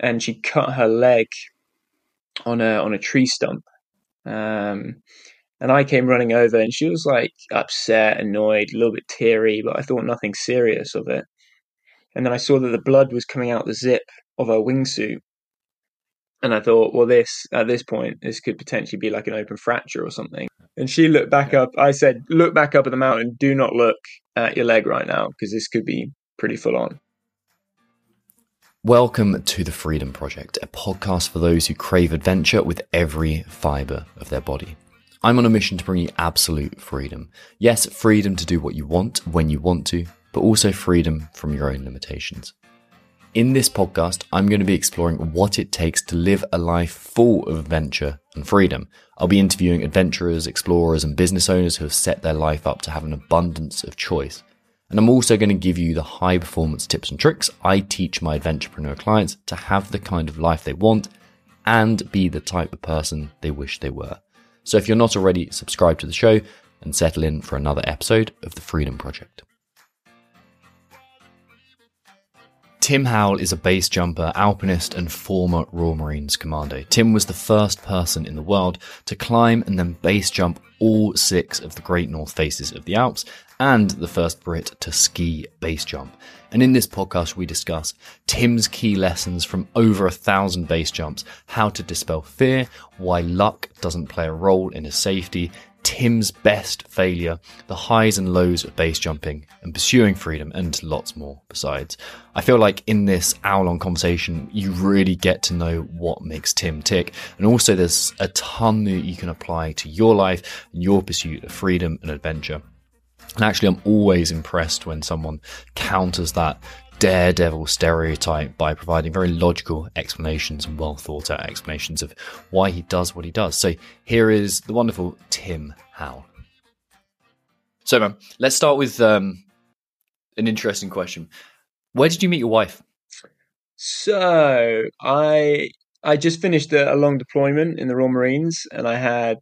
and she cut her leg on a on a tree stump. Um, and I came running over, and she was like upset, annoyed, a little bit teary, but I thought nothing serious of it. And then I saw that the blood was coming out the zip of her wingsuit, and I thought, well, this at this point, this could potentially be like an open fracture or something. And she looked back up. I said, look back up at the mountain. Do not look at your leg right now because this could be pretty full on. Welcome to the Freedom Project, a podcast for those who crave adventure with every fiber of their body. I'm on a mission to bring you absolute freedom. Yes, freedom to do what you want when you want to, but also freedom from your own limitations. In this podcast, I'm going to be exploring what it takes to live a life full of adventure and freedom. I'll be interviewing adventurers, explorers, and business owners who have set their life up to have an abundance of choice. And I'm also going to give you the high performance tips and tricks I teach my adventurepreneur clients to have the kind of life they want and be the type of person they wish they were. So if you're not already, subscribed to the show and settle in for another episode of the Freedom Project. Tim Howell is a base jumper, alpinist, and former Royal Marines commando. Tim was the first person in the world to climb and then base jump all six of the Great North Faces of the Alps and the first Brit to ski base jump. And in this podcast, we discuss Tim's key lessons from over a thousand base jumps, how to dispel fear, why luck doesn't play a role in his safety, Tim's best failure, the highs and lows of base jumping and pursuing freedom, and lots more besides. I feel like in this hour long conversation, you really get to know what makes Tim tick. And also, there's a ton that you can apply to your life and your pursuit of freedom and adventure. And actually, I'm always impressed when someone counters that daredevil stereotype by providing very logical explanations and well thought out explanations of why he does what he does. So here is the wonderful Tim Howell. So, man, let's start with um, an interesting question. Where did you meet your wife? So I I just finished a, a long deployment in the Royal Marines, and I had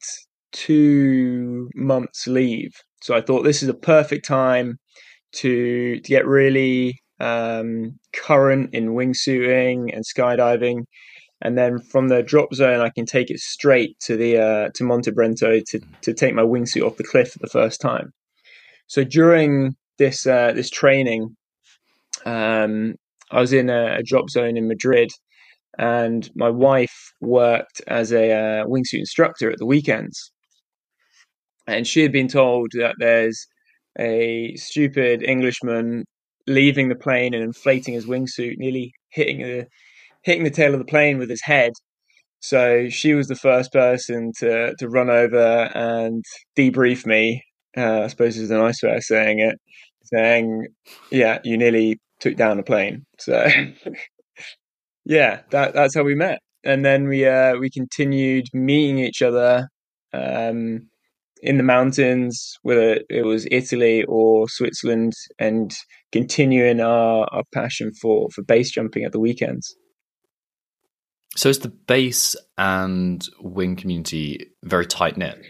two months leave. So I thought this is a perfect time to to get really um, current in wingsuiting and skydiving, and then from the drop zone I can take it straight to the uh, to Monte Brento to to take my wingsuit off the cliff for the first time. So during this uh, this training, um, I was in a, a, drop zone in Madrid, and my wife worked as a uh, wingsuit instructor at the weekends and she had been told that there's a stupid Englishman leaving the plane and inflating his wingsuit, nearly hitting the hitting the tail of the plane with his head. So she was the first person to to run over and debrief me. Uh, I suppose is a nice way of saying it, saying, "Yeah, you nearly took down a plane." So, yeah, that that's how we met, and then we uh, we continued meeting each other um, in the mountains, whether it was Italy or Switzerland, and continuing our, our passion for, for base jumping at the weekends. So is the base and wing community very tight knit?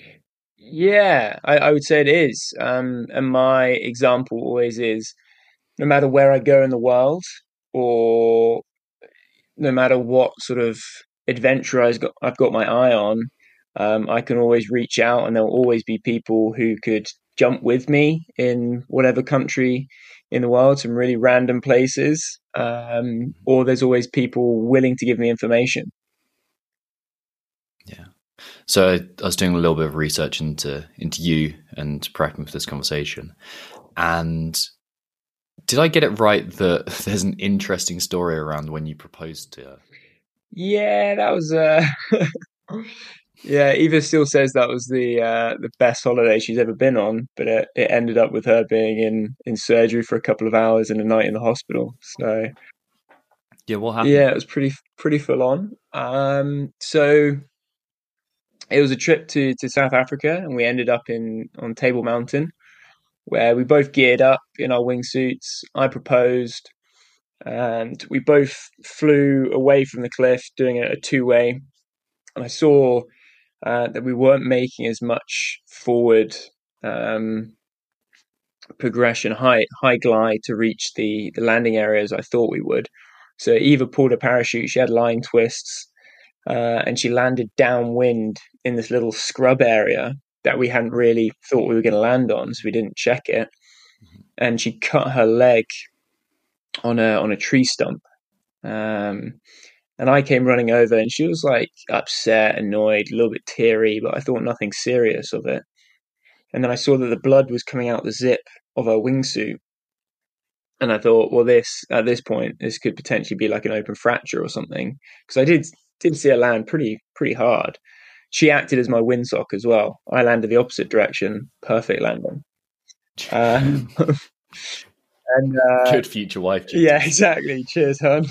Yeah, I, I, would say it is. Um, and my example always is no matter where I go in the world or no matter what sort of adventure I've got, I've got my eye on, um, I can always reach out, and there'll always be people who could jump with me in whatever country in the world, some really random places, um, or there's always people willing to give me information. Yeah. So I was doing a little bit of research into into you and prepping for this conversation, and did I get it right that there's an interesting story around when you proposed to her? Yeah, that was uh Yeah, Eva still says that was the uh, the best holiday she's ever been on, but it, it ended up with her being in, in surgery for a couple of hours and a night in the hospital. So, yeah, what happened? Yeah, it was pretty pretty full on. Um, so it was a trip to, to South Africa, and we ended up in on Table Mountain, where we both geared up in our wingsuits. I proposed, and we both flew away from the cliff, doing a, a two way. And I saw uh, that we weren't making as much forward um, progression, high high glide to reach the the landing area as I thought we would. So Eva pulled a parachute. She had line twists, uh, and she landed downwind in this little scrub area that we hadn't really thought we were going to land on, so we didn't check it. Mm-hmm. And she cut her leg on a on a tree stump. Um, and I came running over, and she was like upset, annoyed, a little bit teary, but I thought nothing serious of it. And then I saw that the blood was coming out the zip of her wingsuit, and I thought, well, this at this point, this could potentially be like an open fracture or something, because I did did see her land pretty pretty hard. She acted as my windsock as well. I landed the opposite direction, perfect landing. Um, and uh, good future wife. Yeah, exactly. Cheers, hon.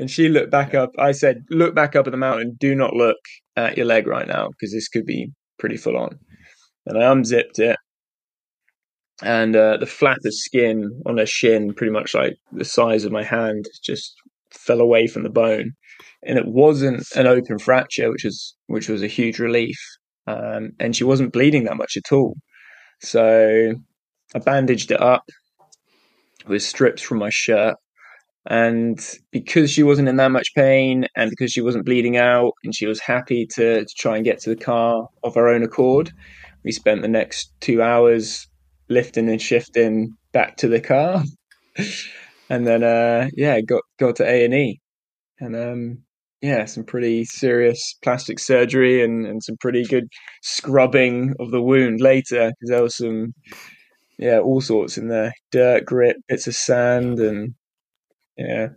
And she looked back up. I said, "Look back up at the mountain. Do not look at your leg right now because this could be pretty full on." And I unzipped it, and uh, the flap of skin on her shin, pretty much like the size of my hand, just fell away from the bone. And it wasn't an open fracture, which was which was a huge relief. Um, and she wasn't bleeding that much at all. So I bandaged it up with strips from my shirt. And because she wasn't in that much pain and because she wasn't bleeding out and she was happy to, to try and get to the car of her own accord, we spent the next two hours lifting and shifting back to the car. and then uh, yeah, got got to A and E. And um, yeah, some pretty serious plastic surgery and, and some pretty good scrubbing of the wound later because there was some yeah, all sorts in there. Dirt, grit, bits of sand, and yeah.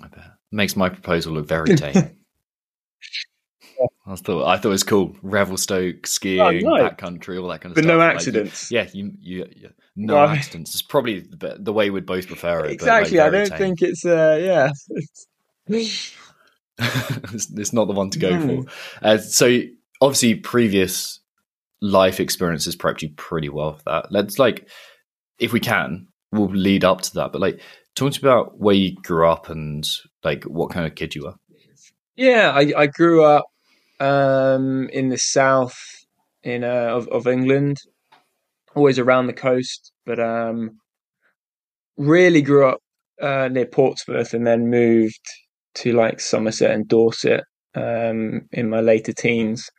I bet. Makes my proposal look very tame. I thought I thought it was cool. Revelstoke, skiing, oh, nice. backcountry, all that kind of but stuff. But no accidents. Like, yeah, you, you, yeah, no well, accidents. It's probably the, the, way we'd both prefer it. Exactly. Like I don't tame. think it's uh, yeah. it's, it's, not the one to go for. Uh, so obviously, previous life experiences prepped you pretty well for that. Let's like, if we can, we'll lead up to that. But like, talk to me about where you grew up and like what kind of kid you were. Yeah, I, I grew up um, in the south in uh, of of England, always around the coast, but um, really grew up uh, near Portsmouth and then moved to like Somerset and Dorset um, in my later teens.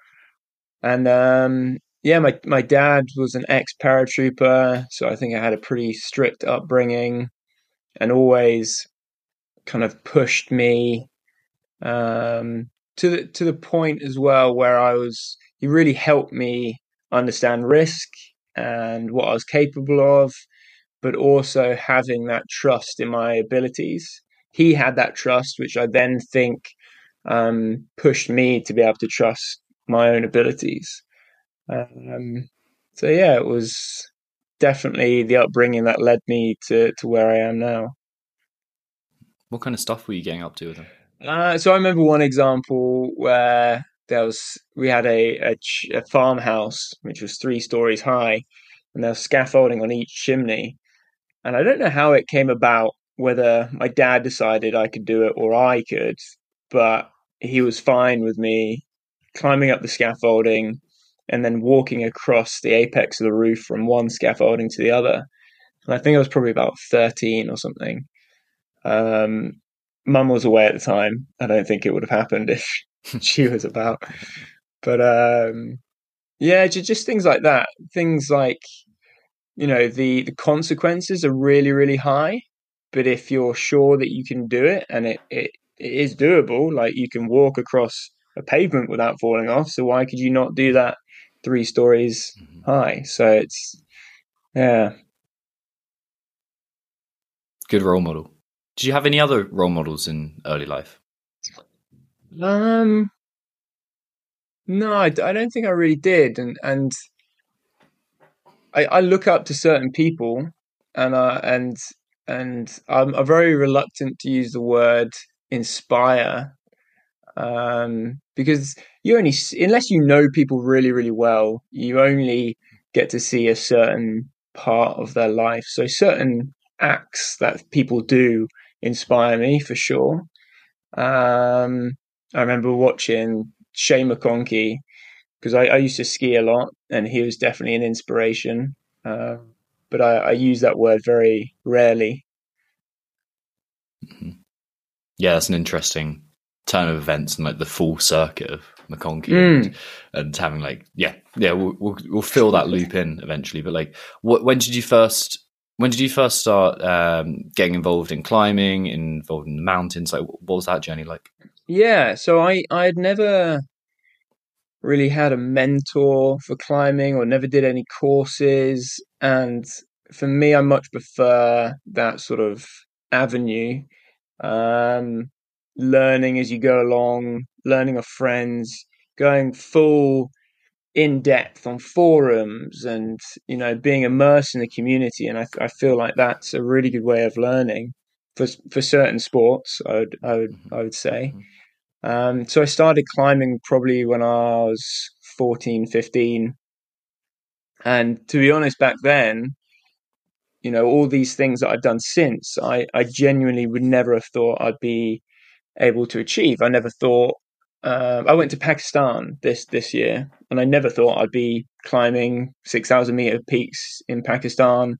And um, yeah, my my dad was an ex paratrooper, so I think I had a pretty strict upbringing, and always kind of pushed me um, to the to the point as well where I was. He really helped me understand risk and what I was capable of, but also having that trust in my abilities. He had that trust, which I then think um, pushed me to be able to trust my own abilities. Um, so yeah, it was definitely the upbringing that led me to to where I am now. What kind of stuff were you getting up to with them? Uh, so I remember one example where there was we had a, a, a farmhouse which was three stories high, and there was scaffolding on each chimney. And I don't know how it came about, whether my dad decided I could do it or I could, but he was fine with me climbing up the scaffolding, and then walking across the apex of the roof from one scaffolding to the other. And I think I was probably about 13 or something. Um, Mum was away at the time. I don't think it would have happened if she was about. But um, yeah, just things like that. Things like, you know, the, the consequences are really, really high. But if you're sure that you can do it and it, it, it is doable, like you can walk across a pavement without falling off. So why could you not do that three stories mm-hmm. high. So it's yeah. Good role model. Did you have any other role models in early life? Um, no, I, I don't think I really did, and and I, I look up to certain people, and uh, and and I'm, I'm very reluctant to use the word inspire um, because you only unless you know people really really well, you only get to see a certain part of their life. So certain acts that people do inspire me for sure. Um, I remember watching Shane McConkey because I, I, used to ski a lot, and he was definitely an inspiration. Uh, but I, I, use that word very rarely. Mm-hmm. Yeah, that's an interesting turn of events and like the full circuit of McConkey Mm. and, and having like yeah yeah we'll, we'll we'll fill that loop in eventually. But like, what when did you first when did you first start um, getting involved in climbing, involved in the mountains? Like, what was that journey like? Yeah, so I I had never really had a mentor for climbing or never did any courses, and for me, I much prefer that sort of avenue. Um, learning as you go along, learning off friends, going full in depth on forums, and you know, being immersed in the community. And I I feel like that's a really good way of learning for for certain sports. I would I would I would say. Um, so I started climbing probably when I was 14, 15. And to be honest, back then, you know, all these things that I've done since, I, I genuinely would never have thought I'd be able to achieve. I never thought, um, I went to Pakistan this, this year, and I never thought I'd be climbing 6,000 meter peaks in Pakistan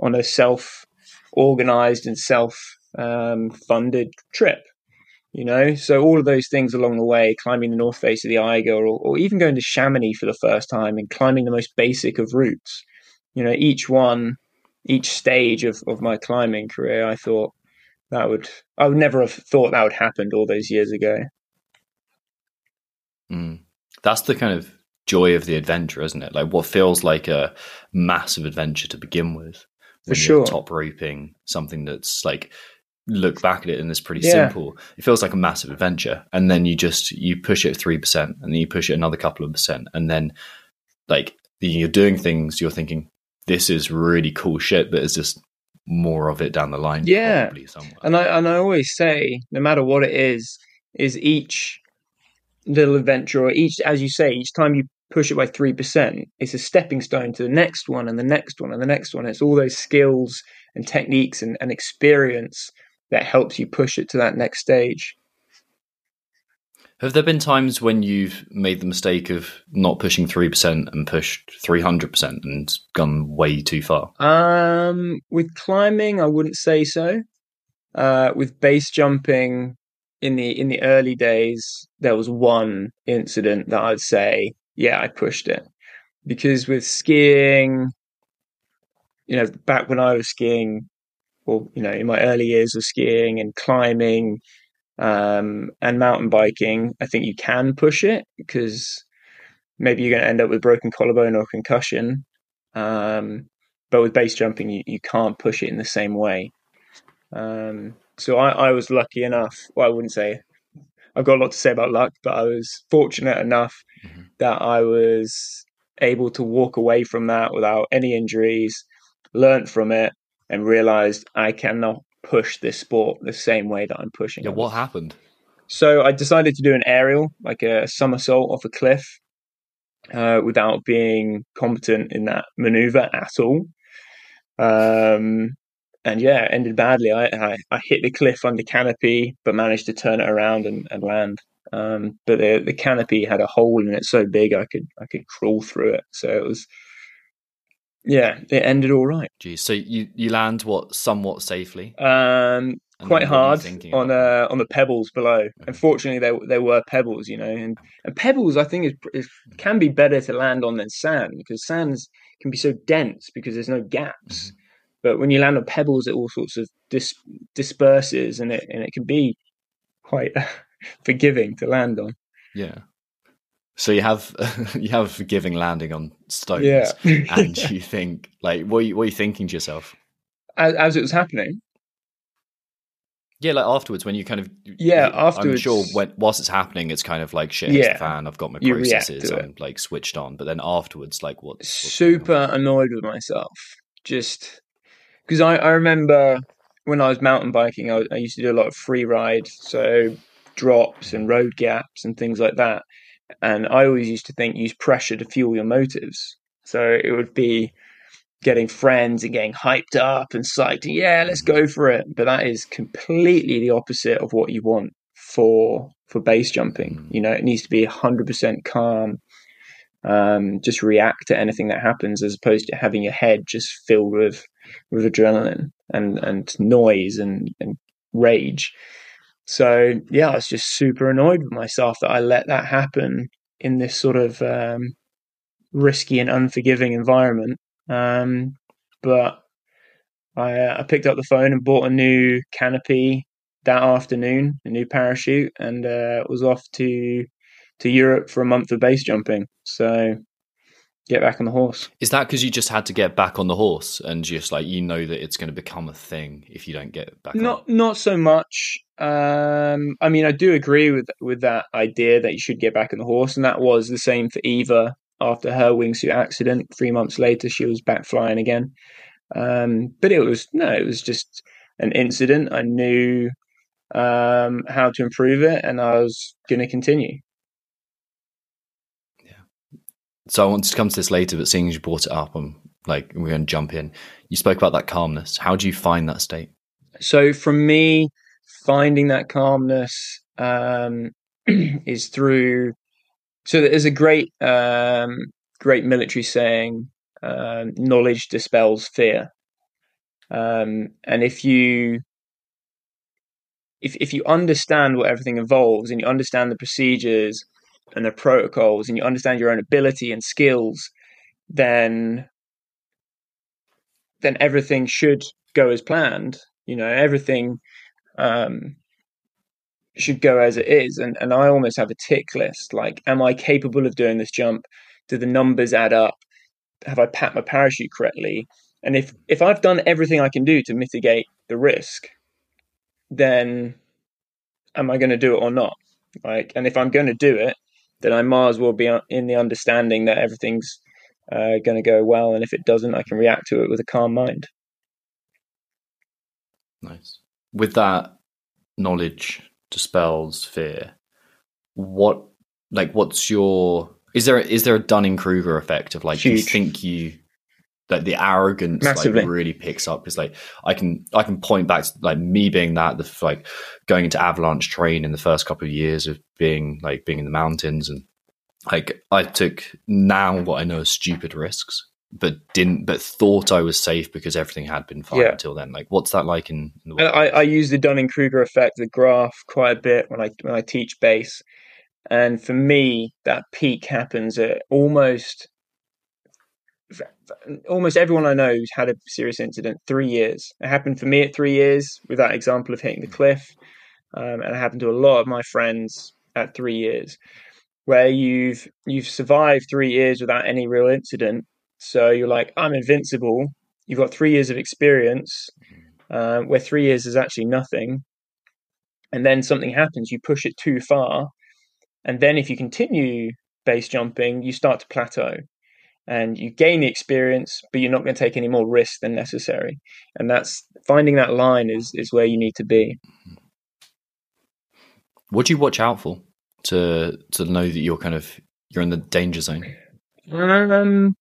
on a self organized and self um, funded trip you know? So all of those things along the way climbing the north face of the eiger or, or even going to chamonix for the first time and climbing the most basic of routes you know each one each stage of, of my climbing career i thought that would i would never have thought that would happen all those years ago Mm. That's the kind of joy of the adventure, isn't it? Like what feels like a massive adventure to begin with. For sure. top roping something that's like look back at it and it's pretty Yeah. simple. It feels like a massive adventure, and then you just you push it three percent, and then you push it another couple of percent, and then like you're doing things you're thinking this is really cool shit, but it's just more of it down the line. Yeah. probably somewhere. and i and i always say no matter what it is is each little adventure or each as you say each time you push it by 3% it's a stepping stone to the next one and the next one and the next one. It's all those skills and techniques and, and experience that helps you push it to that next stage. Have there been times when you've made the mistake of not pushing three percent and pushed three hundred percent and gone way too far? um with climbing i wouldn't say so. Uh with base jumping in the in the early days there was one incident that i'd say yeah i pushed it. Because with skiing you know back when i was skiing or you know in my early years of skiing and climbing um and mountain biking i think you can push it because maybe you're going to end up with broken collarbone or concussion. Um but with base jumping you, you can't push it in the same way. Um so I, I was lucky enough well i wouldn't say i've got a lot to say about luck but i was fortunate enough Mhm. that i was able to walk away from that without any injuries learnt from it and realized i cannot push this sport the same way that i'm pushing Yeah, it. what happened? So I decided to do an aerial, like a somersault off a cliff, uh, without being competent in that maneuver at all. Um, and yeah, it ended badly. I, I, I hit the cliff under canopy, but managed to turn it around and, and land. Um, but the the canopy had a hole in it so big I could I could crawl through it. So it was, yeah, it ended all right. Geez, so you you land what somewhat safely? Um, and quite then what are you hard on uh, on the pebbles below. Unfortunately, there there were pebbles, you know, and, and pebbles I think is, is can be better to land on than sand because sands can be so dense because there's no gaps. Mhm. But when you land on pebbles, it all sorts of dis- disperses, and it and it can be quite forgiving to land on. Yeah. So you have you have a forgiving landing on stones, Yeah, and you think like what are you, what are you thinking to yourself? as, as it was happening. Yeah, like afterwards when you kind of Yeah, I'm afterwards- sure when whilst it's happening, it's kind of like shit Yeah. the fan. I've got my processes. I'm like switched on, but then afterwards, like what? what's going on? super annoyed with myself just because I, I remember when I was mountain biking, I, I used to do a lot of free ride, so drops and road gaps and things like that. And I always used to think use pressure to fuel your motives. So it would be getting friends and getting hyped up and psyched. Yeah, let's go for it. But that is completely the opposite of what you want for for base jumping. Mm. You know, it needs to be hundred percent calm. Um, just react to anything that happens, as opposed to having your head just filled with with adrenaline and and noise and and rage. so yeah, I was just super annoyed with myself that I let that happen in this sort of um, risky and unforgiving environment. Um, but I, uh, I picked up the phone and bought a new canopy that afternoon, a new parachute, and uh, was off to to Europe for a month of base jumping. So get back on the horse. Is that because you just had to get back on the horse and just like you know that it's going to become a thing if you don't get back? Not on? not so much. Um, I mean, I do agree with with that idea that you should get back on the horse, and that was the same for Eva after her wingsuit accident. Three months later, she was back flying again. Um, but it was no, it was just an incident. I knew um, how to improve it, and I was going to continue. So I want to come to this later, but seeing as you brought it up, I'm like we're going to jump in. You spoke about that calmness. How do you find that state? So for me, finding that calmness um, is through. So there's a great, um, great military saying: um, "Knowledge dispels fear." Um, and if you if if you understand what everything involves and you understand the procedures and the protocols and you understand your own ability and skills, then then everything should go as planned. You know, everything um, should go as it is. And and I almost have a tick list. Like, am I capable of doing this jump? Do the numbers add up? Have I packed my parachute correctly? And if if I've done everything I can do to mitigate the risk, then am I going to do it or not? Like, and if I'm going to do it, then I might as well be in the understanding that everything's uh, going to go well, and if it doesn't, I can react to it with a calm mind. Nice. With that knowledge dispels fear. What, like, what's your? Is there is there a Dunning Kruger effect of like Huge. you think you like the arrogance Massively. like really picks up because like I can I can point back to like me being that the like going into avalanche train in the first couple of years of being like being in the mountains and like I took now what I know as stupid risks but didn't but thought I was safe because everything had been fine yeah. until then like what's that like in, in the I, I use the Dunning Kruger effect the graph quite a bit when I when I teach base and for me that peak happens at almost almost everyone I know who's had a serious incident, three years. It happened for me at three years with that example of hitting the cliff. Um, and it happened to a lot of my friends at three years, where you've you've survived three years without any real incident. So you're like, I'm invincible. You've got three years of experience, uh, where three years is actually nothing. And then something happens, you push it too far. And then if you continue base jumping, you start to plateau and you gain the experience, but you're not going to take any more risk than necessary. And that's finding that line is is where you need to be. What do you watch out for to to know that you're kind of you're in the danger zone? Um,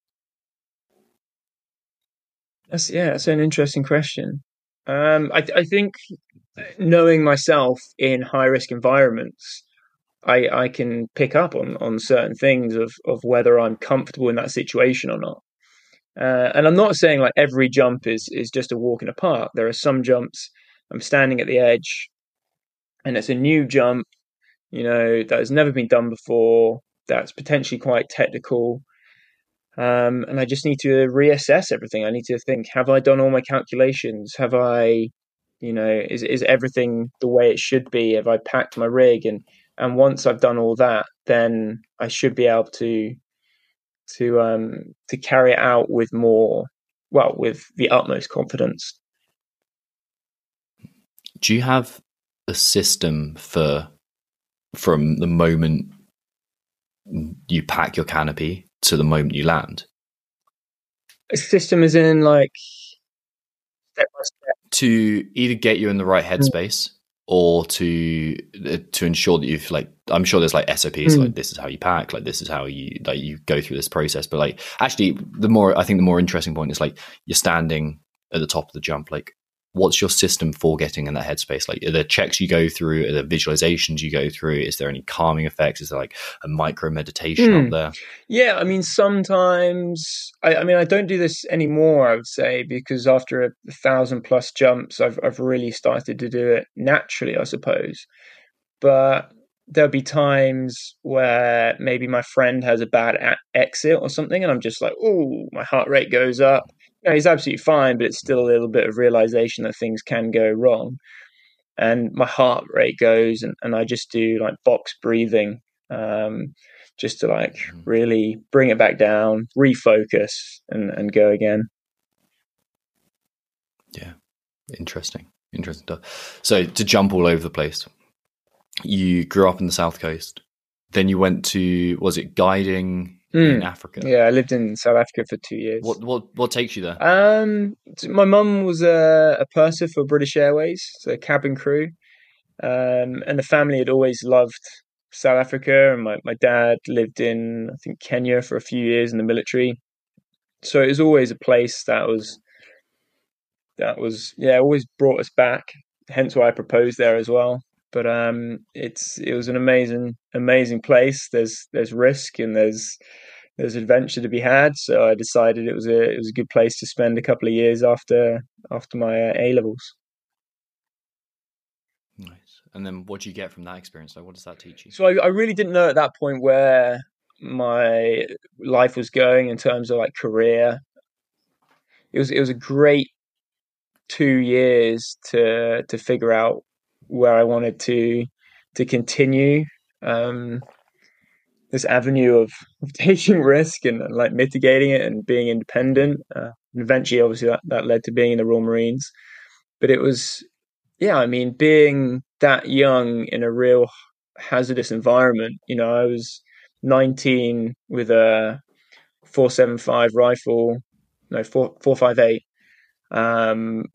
that's yeah, that's an interesting question. Um, I I think knowing myself in high risk environments I I can pick up on on certain things of of whether I'm comfortable in that situation or not. Uh, and I'm not saying like every jump is is just a walk in a park. There are some jumps I'm standing at the edge, and it's a new jump, you know, that has never been done before. That's potentially quite technical, um, and I just need to reassess everything. I need to think: Have I done all my calculations? Have I, you know, is is everything the way it should be? Have I packed my rig and and once I've done all that, then I should be able to to um to carry it out with more well with the utmost confidence. Do you have a system for from the moment you pack your canopy to the moment you land? A system is in like step by step to either get you in the right headspace or to uh, to ensure that you've like I'm sure there's like SOPs mm. like this is how you pack like this is how you like you go through this process but like actually the more I think the more interesting point is like you're standing at the top of the jump like what's your system for getting in that headspace? Like, are there checks you go through? Are there visualizations you go through? Is there any calming effects? Is there like a micro meditation Hmm. up there? Yeah, I mean, sometimes I, I mean, I don't do this anymore. I would say because after a thousand plus jumps, I've I've really started to do it naturally, I suppose. But there'll be times where maybe my friend has a bad a- exit or something, and I'm just like, oh, my heart rate goes up. Know, he's absolutely fine, but it's still a little bit of realization that things can go wrong. And my heart rate goes, and, and I just do like box breathing. Um, just to like Mhm. really bring it back down, refocus, and and go again. Yeah, interesting. Interesting stuff. So to jump all over the place, you grew up in the south coast. Then you went to was it guiding in Mm. Africa? Yeah, I lived in South Africa for two years. What what what takes you there? Um, my mum was a, a purser for British Airways, so cabin crew, um, and the family had always loved South Africa. And my, my dad lived in I think Kenya for a few years in the military, so it was always a place that was that was yeah always brought us back. Hence why I proposed there as well. But um, it's it was an amazing amazing place. There's there's risk and there's there's adventure to be had. So I decided it was a it was a good place to spend a couple of years after after my uh, A levels. Nice. And then what do you get from that experience? Like, what does that teach you? So I, I really didn't know at that point where my life was going in terms of like career. It was it was a great two years to to figure out where I wanted to to continue um, this avenue of, of taking risk and, and like mitigating it and being independent. Uh, and eventually, obviously, that, that led to being in the Royal Marines. But it was, yeah, I mean, being that young in a real hazardous environment. You know, I was 19 with a 475 rifle, no, 4, 458, um,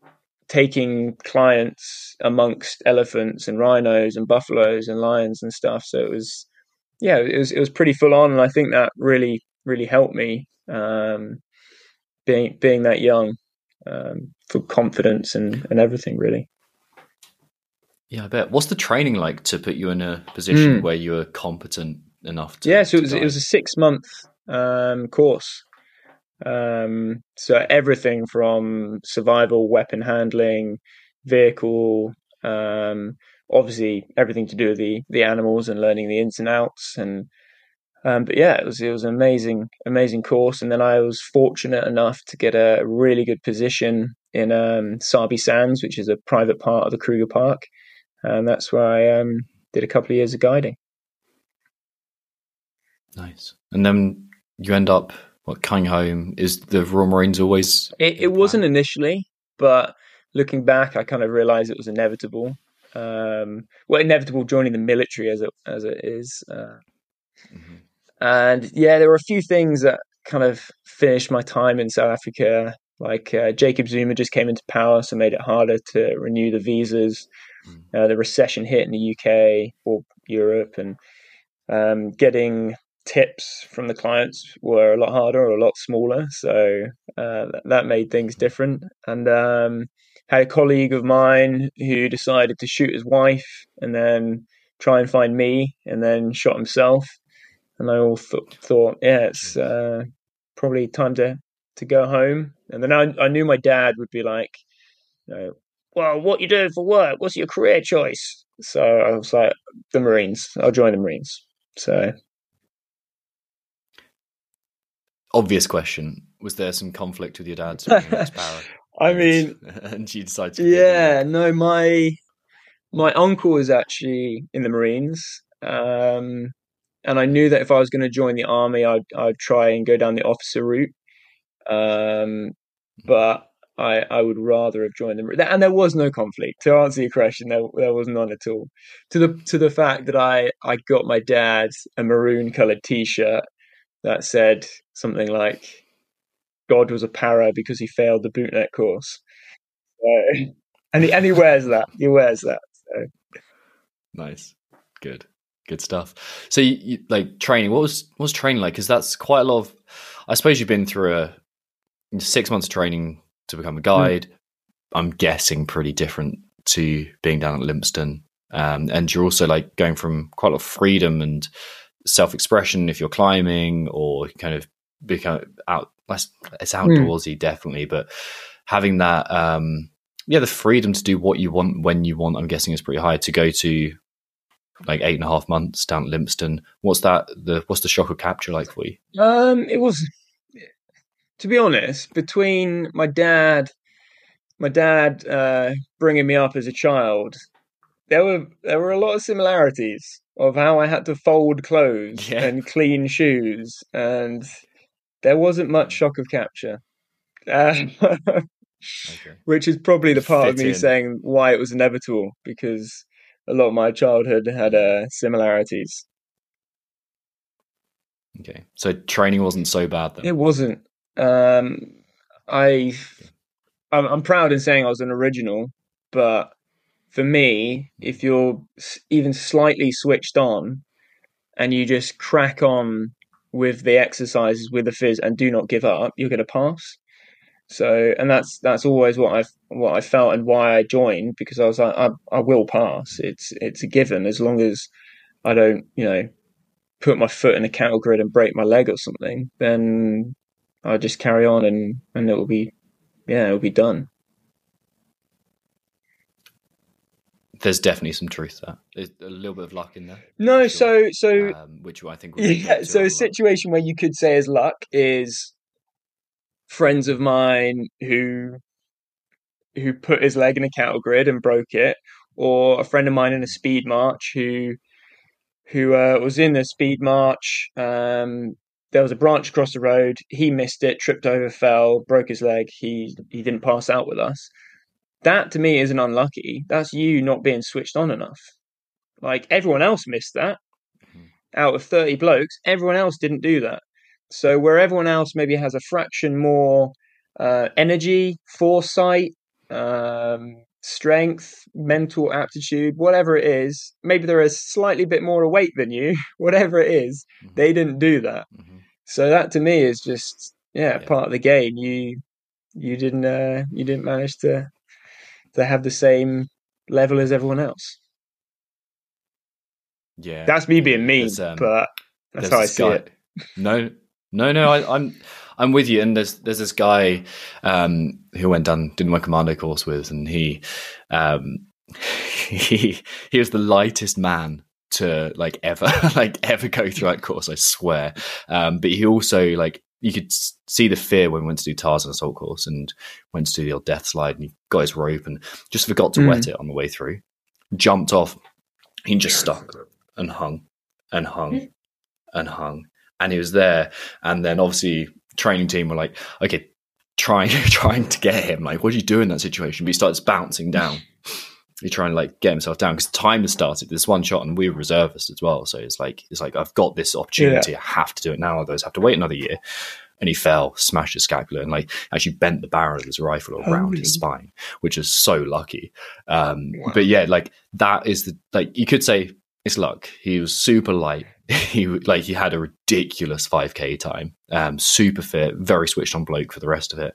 taking clients amongst elephants and rhinos and buffaloes and lions and stuff. So it was, yeah, it was, it was pretty full on. And I think that really, really helped me, um, being, being that young, um, for confidence and, and everything really. Yeah, I bet. What's the training like to put you in a position Mm. where you're competent enough to? yeah, so it was it was a six month um, course. Um, so everything from survival, weapon handling, vehicle, um, obviously everything to do with the the animals and learning the ins and outs. And um, but yeah, it was it was an amazing amazing course. And then I was fortunate enough to get a really good position in um, Sabi Sands, which is a private part of the Kruger Park, and that's where I um, did a couple of years of guiding. Nice. And then you end up what coming home. Is the Royal Marines always? It, it wasn't initially, but looking back, I kind of realized it was inevitable. Um, well, inevitable joining the military as it as it is, uh, Mhm. and yeah, there were a few things that kind of finished my time in South Africa. Like uh, Jacob Zuma just came into power, so made it harder to renew the visas. Mm. Uh, the recession hit in the UK or Europe, and um, getting tips from the clients were a lot harder or a lot smaller. So uh, that, made things different. And um, had a colleague of mine who decided to shoot his wife and then try and find me, and then shot himself. And I all th- thought, yeah, it's uh, probably time to to go home. And then I, I knew my dad would be like, you know, well, what you doing for work? What's your career choice? So I was like, the Marines. I'll join the Marines. So Obvious question: Was there some conflict with your dad? I mean, and she decided to. yeah, no, my my uncle was actually in the Marines, um, and I knew that if I was going to join the army, I'd I'd try and go down the officer route. Um, but I I would rather have joined the and there was no conflict. To answer your question, there there was none at all. To the to the fact that I I got my dad a maroon coloured T-shirt that said something like God was a para because he failed the bootneck course. So, and he and he wears that. He wears that. So. Nice, good, good stuff. So, you, you, like training, what was what was training like? Because that's quite a lot of. I suppose you've been through a six months of training to become a guide. I'm guessing pretty different to being down at Lympstone, Um, and you're also like going from quite a lot of freedom and self expression if you're climbing or kind of become out. It's outdoorsy, mm. definitely, but having that, um, yeah, the freedom to do what you want when you want, I'm guessing is pretty high. To go to like eight and a half months down at Lympstone, what's that? The what's the shock of capture like for you? Um, it was, to be honest, between my dad, my dad uh, bringing me up as a child, there were there were a lot of similarities of how I had to fold clothes yeah. and clean shoes, and there wasn't much shock of capture. Uh, okay. Which is probably the part Fit of me in. saying why it was inevitable because a lot of my childhood had uh, similarities. Okay, so training wasn't so bad then. It wasn't. Um, I, I'm, I'm proud in saying I was an original, but for me, if you're even slightly switched on and you just crack on with the exercises with the FIS and do not give up, you're going to pass. So, and that's that's always what I've what I felt and why I joined because I was like, I, I will pass. It's it's a given as long as I don't, you know, put my foot in a cattle grid and break my leg or something. Then I'll just carry on and and it will be, yeah, it will be done. There's definitely some truth there. There's a little bit of luck in there. No, sure. so so um, which I think yeah. So a situation where you could say is luck is friends of mine who who put his leg in a cattle grid and broke it, or a friend of mine in a speed march who who uh, was in the speed march. Um, there was a branch across the road. He missed it, tripped over, fell, broke his leg. He he didn't pass out with us that to me isn't unlucky. That's you not being switched on enough. Like everyone else missed that. Mm-hmm. Out of 30 blokes, everyone else didn't do that. So where everyone else maybe has a fraction more uh, energy, foresight, um, strength, mental aptitude, whatever it is, maybe they're a slightly bit more awake than you, whatever it is, mm-hmm. they didn't do that. Mm-hmm. So that to me is just yeah, yeah, part of the game. You you didn't uh, you didn't manage to they have the same level as everyone else. Yeah, that's me being mean, um, but that's how I see guy, it. No, no, no. I, am I'm, I'm with you. And there's there's this guy um, who went down did my commando course with, and he um, he he was the lightest man to like ever like ever go through that course. I swear. Um, but he also like you could see the fear when we went to do Tarzan assault course and went to do the old death slide and he got his rope and just forgot to mm. wet it on the way through. Jumped off, he just stuck and hung and hung and hung. And he was there. And then obviously training team were like, okay, trying trying to get him. Like, what do you do in that situation? But he starts bouncing down. He's trying to like get himself down because time has started. This one shot, and we were reservists as well. So it's like it's like I've got this opportunity. Yeah. I have to do it now. Otherwise, I have to wait another year. And he fell, smashed his scapula, and like actually bent the barrel of his rifle around his spine, which is so lucky. Um, wow. But yeah, like that is the like you could say it's luck. He was super light. he like he had a ridiculous 5k time. Um, super fit, very switched on bloke for the rest of it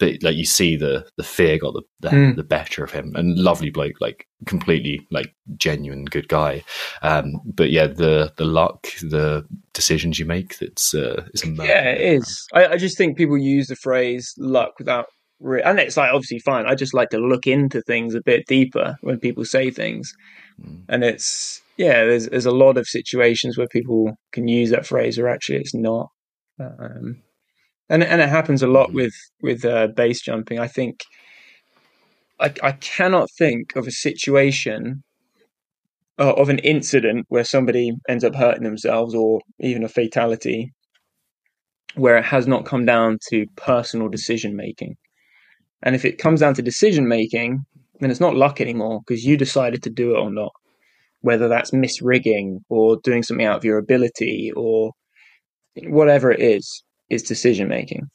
but like you see the the fear got the the, mm. the, better of him. And lovely bloke like completely like genuine good guy. Um but yeah the the luck the decisions you make that's uh is yeah it is. I, I, just think people use the phrase luck without re- and it's like obviously fine. I just like to look into things a bit deeper when people say things. Mm. and it's yeah there's there's a lot of situations where people can use that phrase or actually it's not. Um and and it happens a lot mm-hmm. with with uh, base jumping. I think I I cannot think of a situation uh, of an incident where somebody ends up hurting themselves or even a fatality where it has not come down to personal decision making. And if it comes down to decision making, then it's not luck anymore because you decided to do it or not. Whether that's misrigging or doing something out of your ability or whatever it is, is decision making.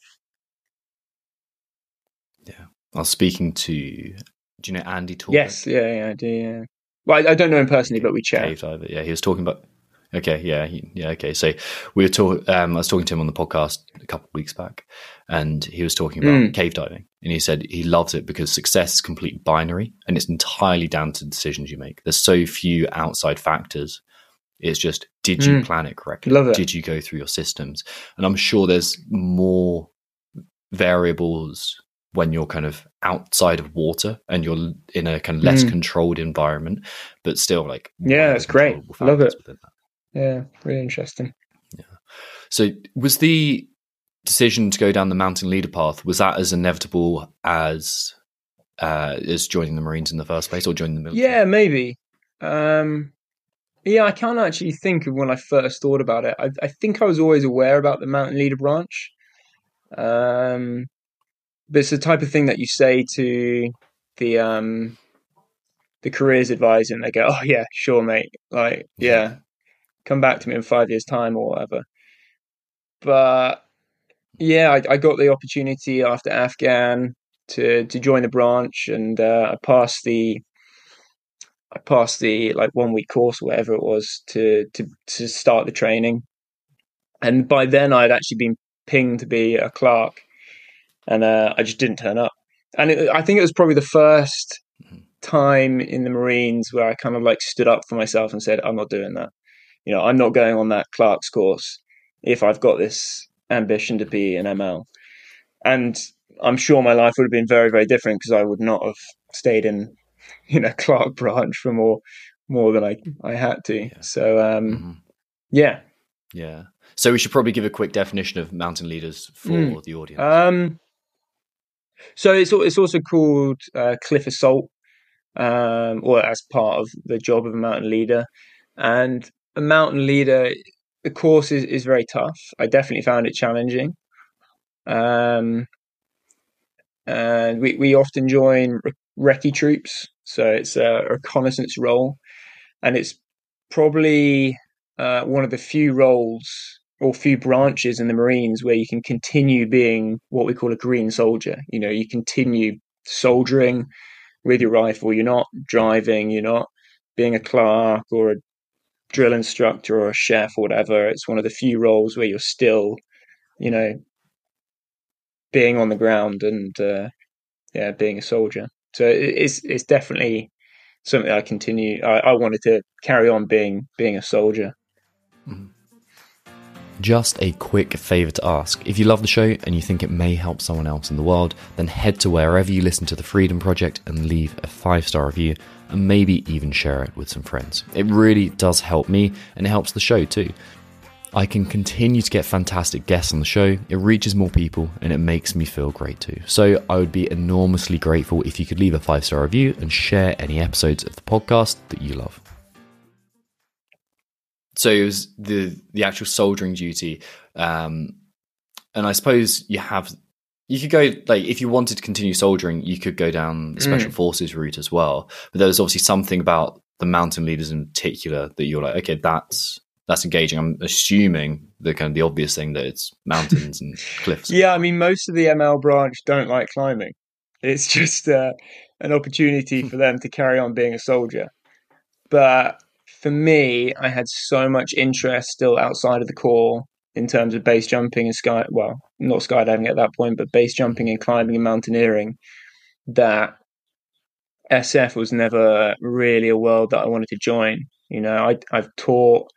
Yeah. I was speaking to, do you know Andy Talbot? Yes, yeah, yeah, I do, yeah. Well, I, I don't know him personally, but we chat. Yeah. He was talking about, Okay, yeah, he, yeah, okay. So we were talking. Um, I was talking to him on the podcast a couple of weeks back, and he was talking about Mm. cave diving, and he said he loves it because success is completely binary, and it's entirely down to the decisions you make. There's so few outside factors. It's just did you Mm. plan it correctly? Love it. Did you go through your systems? And I'm sure there's more variables when you're kind of outside of water and you're in a kind of less Mm. controlled environment, but still like Yeah, what are the that's great. Love it. that? Yeah, really interesting. Yeah. So was the decision to go down the mountain leader path was that as inevitable as uh, as joining the Marines in the first place or joining the military? Yeah, maybe. Um, yeah, I can't actually think of when I first thought about it. I, I think I was always aware about the mountain leader branch. Um, but it's the type of thing that you say to the um, the careers advisor, and they go, "Oh yeah, sure, mate. Like, yeah, come back to me in five years' time or whatever." But yeah, I, I got the opportunity after Afghan to to join the branch, and uh, I passed the I passed the like one week course, or whatever it was, to to to start the training. And by then, I'd actually been pinged to be a clerk, and uh, I just didn't turn up. And it, I think it was probably the first time in the Marines where I kind of like stood up for myself and said, "I'm not doing that. You know, I'm not going on that clerk's course if I've got this ambition to be an ML." And I'm sure my life would have been very, very different because I would not have stayed in, you know, clerk branch for more, more than I I had to. Yeah. So um, Mhm. yeah, Yeah. So we should probably give a quick definition of mountain leaders for Mm. the audience. Um, so it's it's also called uh, cliff assault, um, or as part of the job of a mountain leader. And a mountain leader, the course is, is very tough. I definitely found it challenging. Um, and we, we often join recce troops, so it's a reconnaissance role, and it's probably uh, one of the few roles or few branches in the Marines where you can continue being what we call a green soldier. You know, you continue soldiering with your rifle. You're not driving. You're not being a clerk or a drill instructor or a chef or whatever. It's one of the few roles where you're still, you know, being on the ground and uh, yeah, being a soldier. So it's it's definitely something I continue. I, I wanted to carry on being being a soldier. Mm-hmm. Just a quick favour to ask. If you love the show and you think it may help someone else in the world, then head to wherever you listen to the Freedom Project and leave a five star review and maybe even share it with some friends. It really does help me and it helps the show too. I can continue to get fantastic guests on the show, it reaches more people, and it makes me feel great too. So I would be enormously grateful if you could leave a five star review and share any episodes of the podcast that you love. So it was the the actual soldiering duty, um, and I suppose you have you could go like if you wanted to continue soldiering, you could go down the special forces route as well. But there was obviously something about the mountain leaders in particular that you're like, okay, that's that's engaging. I'm assuming the kind of the obvious thing that it's mountains and cliffs. Yeah, I mean, most of the ML branch don't like climbing. It's just uh, an opportunity for them to carry on being a soldier. But for me, I had so much interest still outside of the Corps in terms of base jumping and sky. Well, not skydiving at that point, but base jumping and climbing and mountaineering. That SF was never really a world that I wanted to join. You know, I, I've taught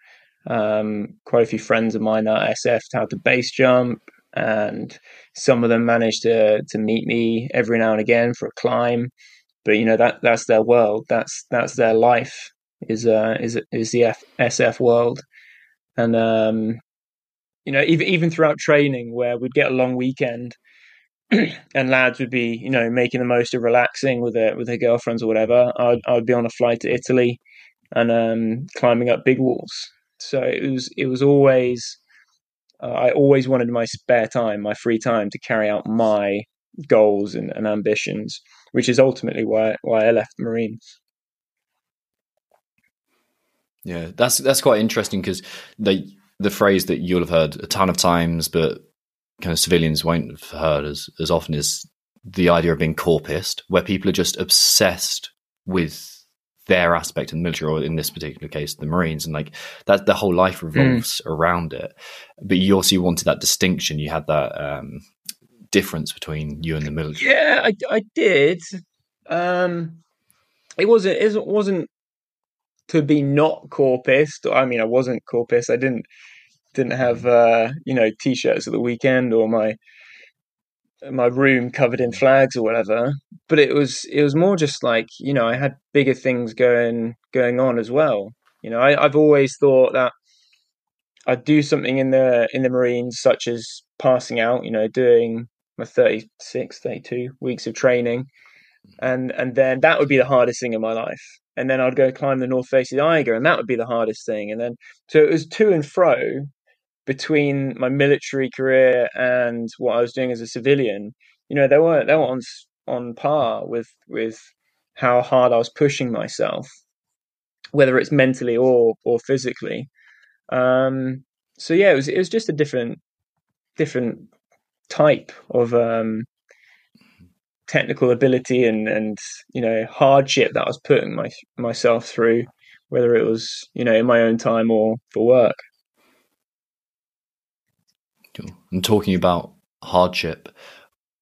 um, quite a few friends of mine at SF how to base jump, and some of them manage to to meet me every now and again for a climb. But you know that that's their world. That's that's their life. Is uh is is the F- SF world, and um, you know even even throughout training where we'd get a long weekend. and lads would be, you know, making the most of relaxing with their with their girlfriends or whatever. I'd I'd be on a flight to Italy, and um, climbing up big walls. So it was it was always uh, I always wanted my spare time, my free time, to carry out my goals and, and ambitions, which is ultimately why why I left the Marines. Yeah, that's that's quite interesting because the the phrase that you'll have heard a ton of times, but kind of civilians won't have heard as as often is the idea of being corpist, where people are just obsessed with their aspect in the military, or in this particular case, the Marines, and like that the whole life revolves mm. around it. But you also wanted that distinction. You had that um, difference between you and the military. Yeah, I, I did. Um, it wasn't. It wasn't to be not corpist. I mean, I wasn't corpist. I didn't didn't have uh, you know t-shirts at the weekend or my my room covered in flags or whatever. But it was it was more just like you know i had bigger things going going on as well. You know I, i've always thought that i'd do something in the in the marines such as passing out you know doing my 36 32 weeks of training. And and then that would be the hardest thing in my life. And then i'd go climb the north face of the eiger and that would be the hardest thing. And then so it was to and fro between my military career and what I was doing as a civilian, you know, they were they were on on par with with how hard I was pushing myself, whether it's mentally or or physically. Um, so yeah, it was it was just a different different type of um, technical ability and and you know hardship that I was putting my myself through, whether it was you know in my own time or for work. And talking about hardship,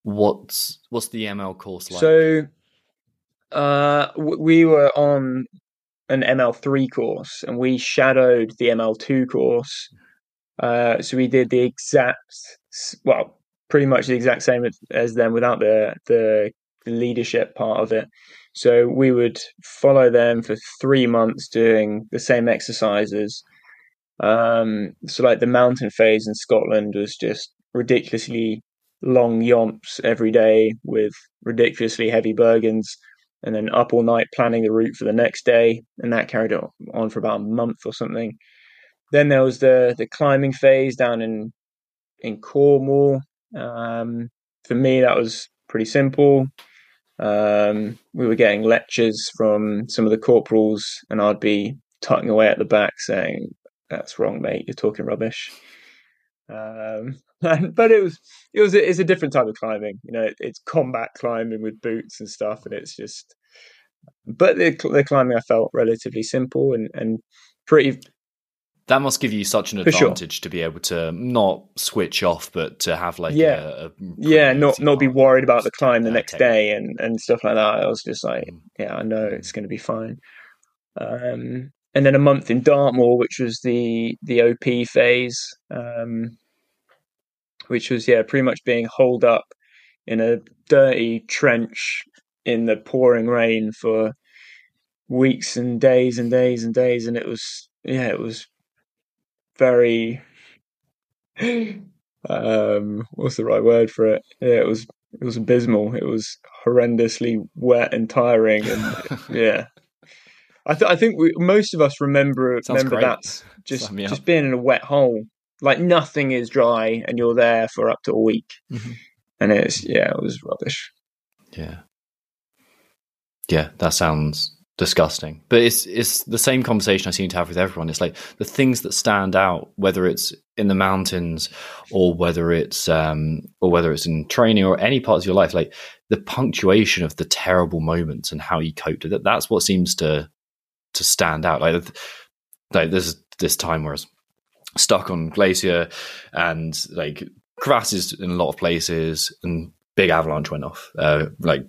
what's what's the ML course like? So, uh, we were on an ML3 course, and we shadowed the ML2 course. Uh, so we did the exact, well, pretty much the exact same as them without the the leadership part of it. So we would follow them for three months doing the same exercises um, so like the mountain phase in Scotland was just ridiculously long yomps every day with ridiculously heavy Bergens and then up all night planning the route for the next day and that carried on for about a month or something. Then there was the the climbing phase down in in cornwall. Um, for me that was pretty simple. Um, we were getting lectures from some of the corporals and i'd be tucking away at the back saying that's wrong, mate. You're talking rubbish. Um, but it was it was it's a different type of climbing. You know, it, it's combat climbing with boots and stuff, and it's just. But the the climbing I felt relatively simple and and pretty. That must give you such an advantage sure. to be able to not switch off, but to have like yeah, a, a yeah, not not be worried about the climb the next day and and stuff like that. I was just like, mm. yeah, I know it's going to be fine. Um, and then a month in Dartmoor, which was the the OP phase, um, which was yeah pretty much being holed up in a dirty trench in the pouring rain for weeks and days and days and days, and it was yeah it was very um what's the right word for it? Yeah, it was it was abysmal. It was horrendously wet and tiring, and yeah, I, th- I think we, most of us remember Sounds remember that just just being in a wet hole, like nothing is dry, and you're there for up to a week, mm-hmm. and it's yeah, it was rubbish. Yeah, yeah, that sounds disgusting. But it's it's the same conversation I seem to have with everyone. It's like the things that stand out, whether it's in the mountains or whether it's um or whether it's in training or any parts of your life, like the punctuation of the terrible moments and how you coped with it. That's what seems to to stand out. Like, like this this time where I was stuck on glacier and like crevasses in a lot of places and big avalanche went off. Uh, like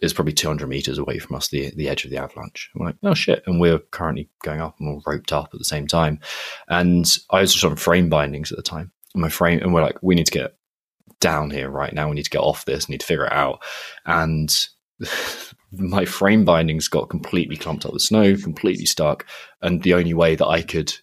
it's probably 200 meters away from us, the the edge of the avalanche. And we're like, oh shit! And we're currently going up and we're roped up at the same time. And I was just on frame bindings at the time. And my frame, and we're like, we need to get down here right now. We need to get off this. Need to figure it out. And my frame bindings got completely clumped up with snow, completely stuck, and the only way that I could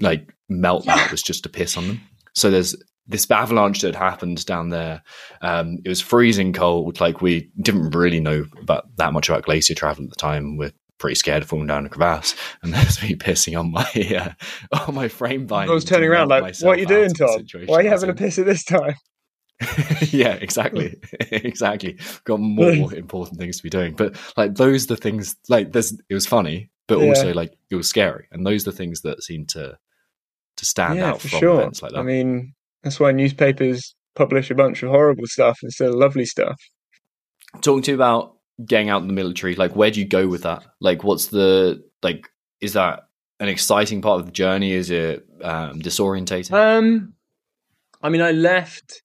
like melt that was just to piss on them. So there's this avalanche that happened down there. Um, it was freezing cold. Like we didn't really know about that much about glacier travel at the time. We're pretty scared of falling down a crevasse, and there's me pissing on my uh, on my frame binding. I was turning around like, "What are you doing, Tom? Why are you having a piss at this time?" yeah, exactly, exactly. Got more important things to be doing, but like those are the things. Like there's, it was funny, but yeah. also like it was scary, and those are the things that seem to to stand yeah, out from sure. events like that. I mean, that's why newspapers publish a bunch of horrible stuff instead of lovely stuff. Talking to you about getting out in the military? Like, where do you go with that? Like, what's the like? Is that an exciting part of the journey? Is it um, disorientating? Um, I mean, I left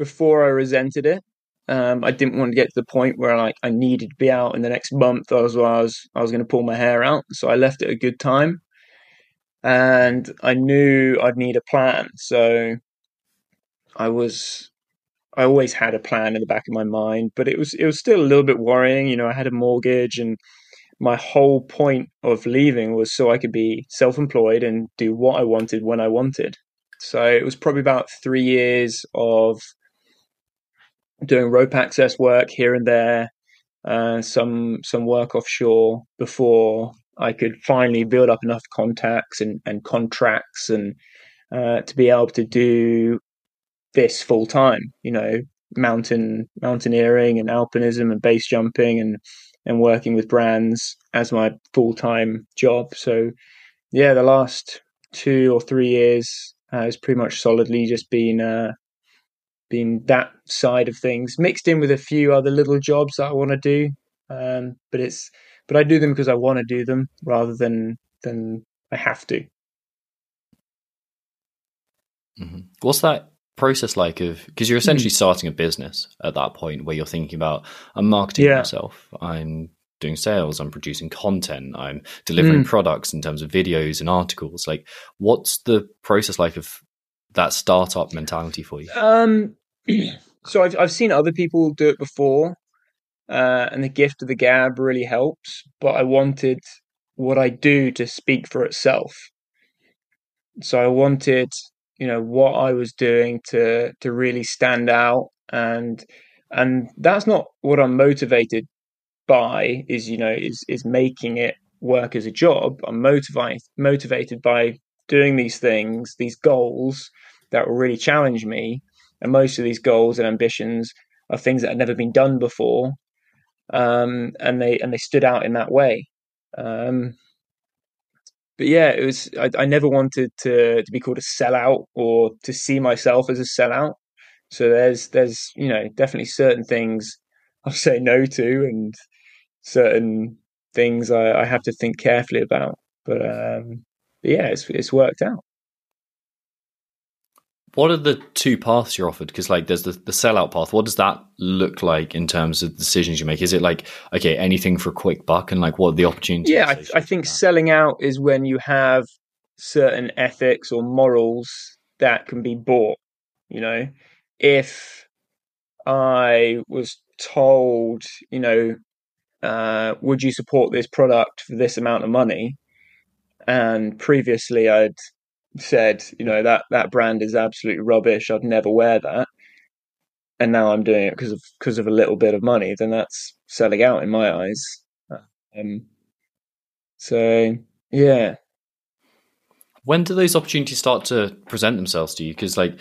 before I resented it. Um, I didn't want to get to the point where like I needed to be out in the next month. I was I was I was going to pull my hair out, so I left at a good time, and I knew I'd need a plan. So I was I always had a plan in the back of my mind, but it was it was still a little bit worrying. You know, I had a mortgage, and my whole point of leaving was so I could be self-employed and do what I wanted when I wanted. So it was probably about three years of doing rope access work here and there, uh, some some work offshore before I could finally build up enough contacts and, and contracts and uh, to be able to do this full time. You know, mountain mountaineering and alpinism and base jumping and and working with brands as my full time job. So yeah, the last two or three years has pretty much solidly just been uh, been that side of things, mixed in with a few other little jobs that I want to do. Um, but it's but I do them because I want to do them rather than than I have to. Mm-hmm. What's that process like of because you're essentially mm. starting a business at that point where you're thinking about I'm marketing yeah. myself, I'm doing sales, I'm producing content, I'm delivering mm. products in terms of videos and articles. Like, what's the process like of that startup mentality for you? Um, so I've I've seen other people do it before, uh, and the gift of the gab really helps. But I wanted what I do to speak for itself. So I wanted, you know, what I was doing to to really stand out, and and that's not what I'm motivated by. Is you know is is making it work as a job. I'm motivated motivated by doing these things, these goals that will really challenge me and most of these goals and ambitions are things that had never been done before, um, and they and they stood out in that way. Um, but yeah, it was. I, I, never wanted to to be called a sellout or to see myself as a sellout. So there's there's you know definitely certain things I'll say no to, and certain things I, I have to think carefully about. But, um, but yeah, it's it's worked out what are the two paths you're offered? Because like there's the, the sellout path. What does that look like in terms of decisions you make? Is it like okay, anything for a quick buck, and like what are the opportunities? Yeah, I, I think selling out is when you have certain ethics or morals that can be bought. You know, if I was told, you know, uh, would you support this product for this amount of money? And previously, I'd said, you know, that that brand is absolutely rubbish. I'd never wear that. And now I'm doing it because of because of a little bit of money. Then that's selling out in my eyes. Um, so yeah. When do those opportunities start to present themselves to you? Because like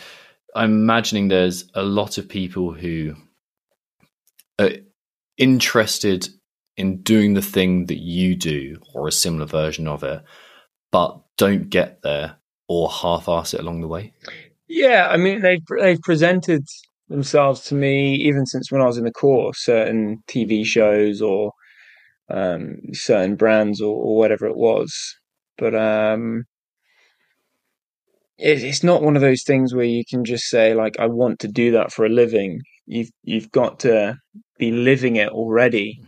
I'm imagining there's a lot of people who are interested in doing the thing that you do or a similar version of it, but don't get there or half-ass it along the way? Yeah, I mean they've they've presented themselves to me even since when I was in the course, certain TV shows or um, certain brands or, or, whatever it was. But um, it, it's not one of those things where you can just say like I want to do that for a living. You've you've got to be living it already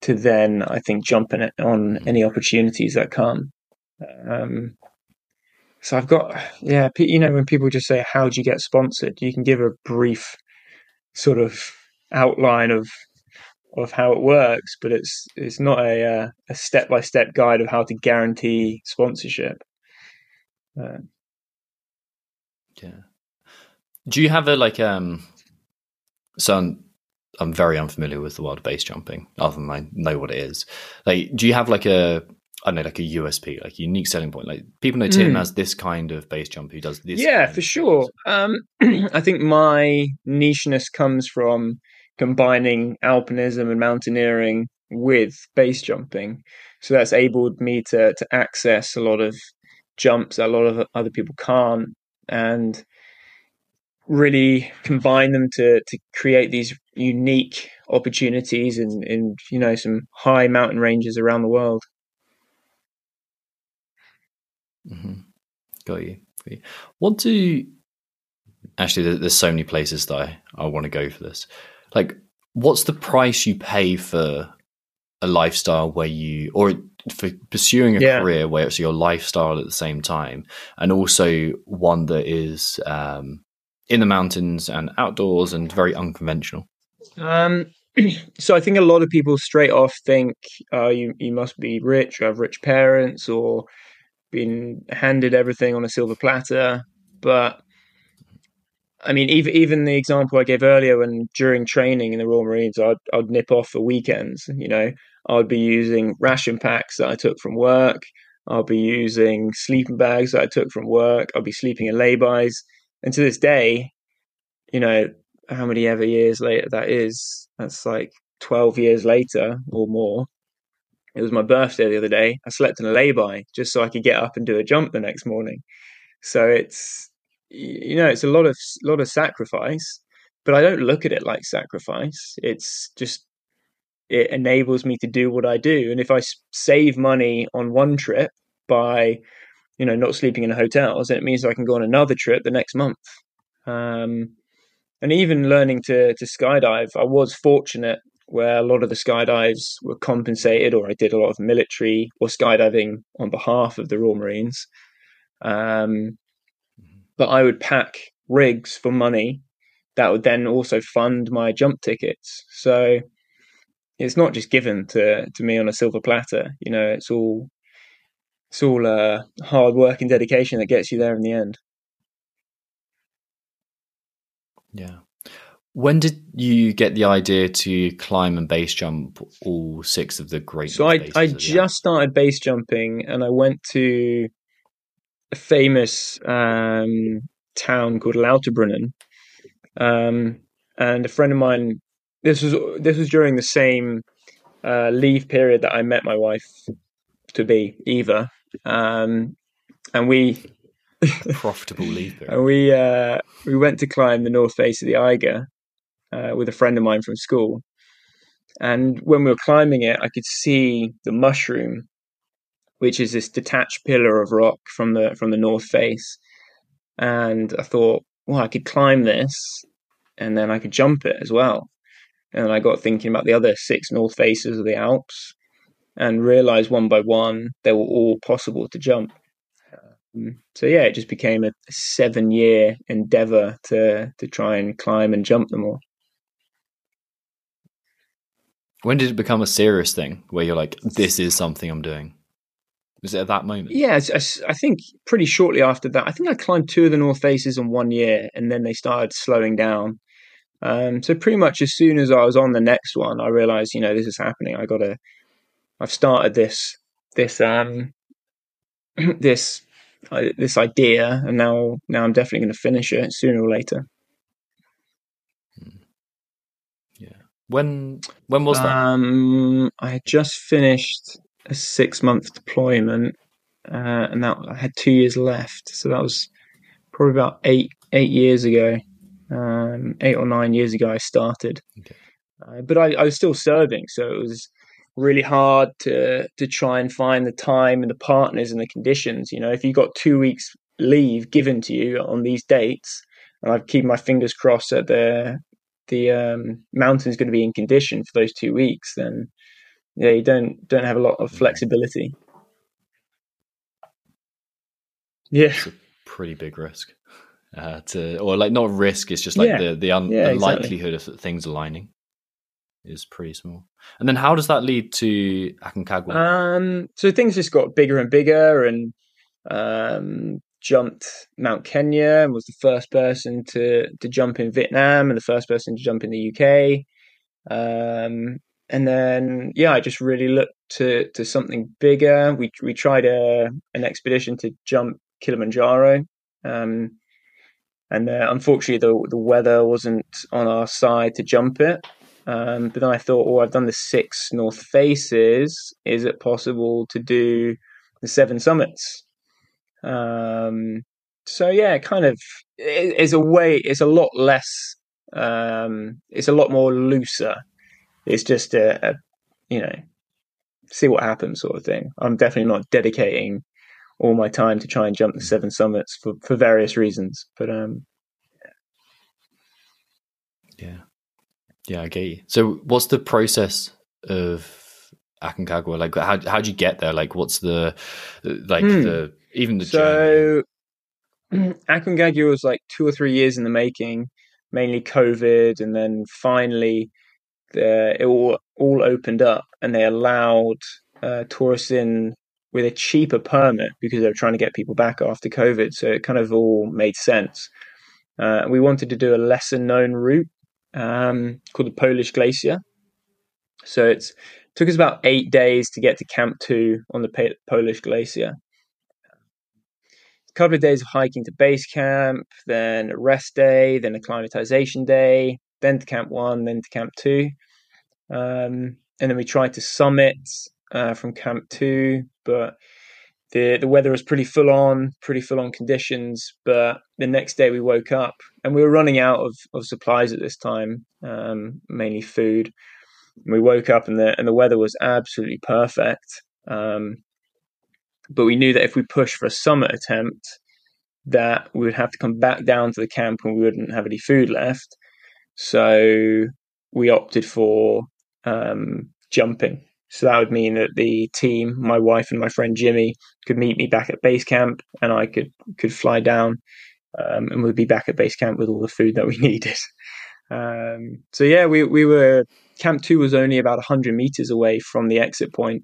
to then I think jump in it on any opportunities that come. Um, so I've got, yeah, you know, when people just say, "How do you get sponsored?" You can give a brief sort of outline of of how it works, but it's it's not a uh, a step by step guide of how to guarantee sponsorship. Uh, yeah. Do you have a like um? So I'm, I'm very unfamiliar with the world of base jumping, other than I know what it is. Like, do you have like a I don't know, like a USP, like a unique selling point. Like people know Tim mm. as this kind of base jump who does this. Yeah, for sure. Um, I think my nicheness comes from combining alpinism and mountaineering with base jumping. So that's enabled me to to access a lot of jumps that a lot of other people can't. And really combine them to to create these unique opportunities in in you know some high mountain ranges around the world. Mm-hmm. Got you. Got you. What do actually? There's so many places that I, I want to go for this. Like, what's the price you pay for a lifestyle where you or for pursuing a yeah. career where it's your lifestyle at the same time and also one that is um, in the mountains and outdoors and very unconventional um, so i think a lot of people straight off think uh, you, you must be rich or have rich parents or been handed everything on a silver platter but I mean, even even the example I gave earlier, when during training in the Royal Marines, I'd I'd nip off for weekends. You know, I'd be using ration packs that I took from work. I'll be using sleeping bags that I took from work. I'll be sleeping in laybys. And to this day, you know, how many ever years later that is, that's like 12 years later or more. It was my birthday the other day. I slept in a layby just so I could get up and do a jump the next morning. So it's, you know, it's a lot of, lot of sacrifice, but I don't look at it like sacrifice. It's just it enables me to do what I do. And if I save money on one trip by, you know, not sleeping in hotels, then it means I can go on another trip the next month. Um, and even learning to to skydive, I was fortunate where a lot of the skydives were compensated, or I did a lot of military or skydiving on behalf of the Royal Marines. Um, but I would pack rigs for money that would then also fund my jump tickets. So it's not just given to to me on a silver platter. You know, it's all it's all uh, hard work and dedication that gets you there in the end. Yeah. When did you get the idea to climb and base jump all six of the great? So I I just started base jumping, and I went to a famous um, town called Lauterbrunnen, um, and a friend of mine this was this was during the same uh, leave period that I met my wife to be Eva, um, and we profitable leave period. and we uh, we went to climb the north face of the Eiger uh, with a friend of mine from school, and when we were climbing it, I could see the mushroom, which is this detached pillar of rock from the from the north face, and I thought, well, I could climb this, and then I could jump it as well. And I got thinking about the other six north faces of the Alps and realized one by one they were all possible to jump. Um, so yeah, it just became a seven year endeavor to to try and climb and jump them all. When did it become a serious thing where you're like, this is something I'm doing? Was it at that moment? Yeah, I think pretty shortly after that. I think I climbed two of the North Faces in one year, and then they started slowing down. Um, so pretty much as soon as I was on the next one, I realized, you know, this is happening. I got to, I've started this, this, um, this, uh, this idea, and now, now I'm definitely going to finish it sooner or later. Hmm. Yeah. When, when was that? Um, I had just finished a six month deployment, uh, and that I had two years left. So that was probably about eight, eight years ago um, eight or nine years ago. I started, okay. uh, but I, I, was still serving, so it was really hard to to try and find the time and the partners and the conditions. You know, if you got two weeks leave given to you on these dates, and I keep my fingers crossed that the the um, mountain's going to be in condition for those two weeks, then yeah, you don't don't have a lot of flexibility. Yeah, it's a pretty big risk uh, to or like not risk it's just like yeah. the the, un, yeah, the likelihood of things aligning is pretty small. And then how does that lead to aconcagua? Um so things just got bigger and bigger and um jumped mount kenya and was the first person to to jump in vietnam and the first person to jump in the uk um and then yeah i just really looked to to something bigger we we tried a an expedition to jump kilimanjaro um and uh, unfortunately the the weather wasn't on our side to jump it. Um, but then I thought, oh, I've done the six North Faces. Is it possible to do the seven summits? Um, so yeah, kind of it, it's a way. It's a lot less. Um, it's a lot more looser. It's just a, a you know see what happens sort of thing. I'm definitely not dedicating all my time to try and jump the seven summits for, for various reasons. But um, yeah, yeah, I get you. So, what's the process of Aconcagua? Like, how how do you get there? Like, what's the like hmm. the even the so Aconcagua was like two or three years in the making, mainly COVID, and then finally the, it all all opened up and they allowed uh, tourists in with a cheaper permit because they were trying to get people back after COVID. So it kind of all made sense. Uh, we wanted to do a lesser known route um, called the Polish Glacier. So it took us about eight days to get to Camp 2 on the Polish Glacier. A couple of days of hiking to base camp, then a rest day, then a acclimatization day, then to Camp 1, then to Camp 2. Um, and then we tried to summit uh, from Camp 2, but the the weather was pretty full on, pretty full on conditions. But the next day we woke up and we were running out of, of supplies at this time, um, mainly food. We woke up and the and the weather was absolutely perfect. Um, but we knew that if we pushed for a summit attempt, that we would have to come back down to the camp and we wouldn't have any food left. So we opted for um, jumping. So that would mean that the team, my wife and my friend Jimmy, could meet me back at base camp, and I could could fly down, um, and we'd be back at base camp with all the food that we needed. Um, so yeah, we we were camp two was only about hundred meters away from the exit point,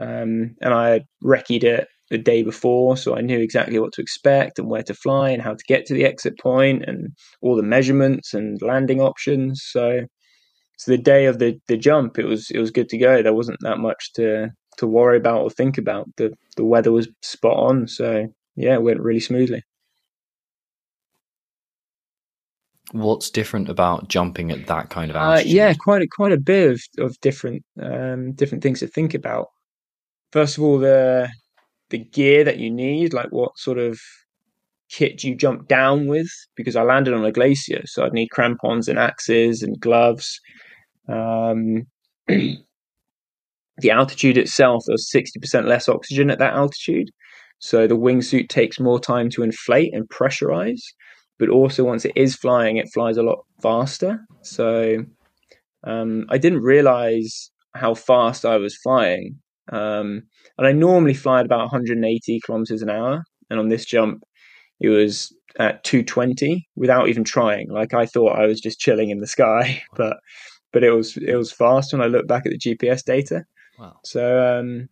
um, and I had recceed it the day before, so I knew exactly what to expect and where to fly and how to get to the exit point and all the measurements and landing options. So so the day of the, the jump, it was it was good to go. There wasn't that much to to worry about or think about. The the weather was spot on, so yeah, it went really smoothly. What's different about jumping at that kind of altitude? Uh, yeah, quite a, quite a bit of, of different um, different things to think about. First of all, the the gear that you need, like what sort of kit you jump down with, because I landed on a glacier, so I'd need crampons and axes and gloves um, the altitude itself, there's 60% less oxygen at that altitude. So the wingsuit takes more time to inflate and pressurize. But also, once it is flying, it flies a lot faster. So um, I didn't realize how fast I was flying. Um, and I normally fly at about 180 kilometers an hour. And on this jump, it was at 220 without even trying. Like I thought I was just chilling in the sky, but but it was it was fast when I look back at the GPS data. Wow. So um,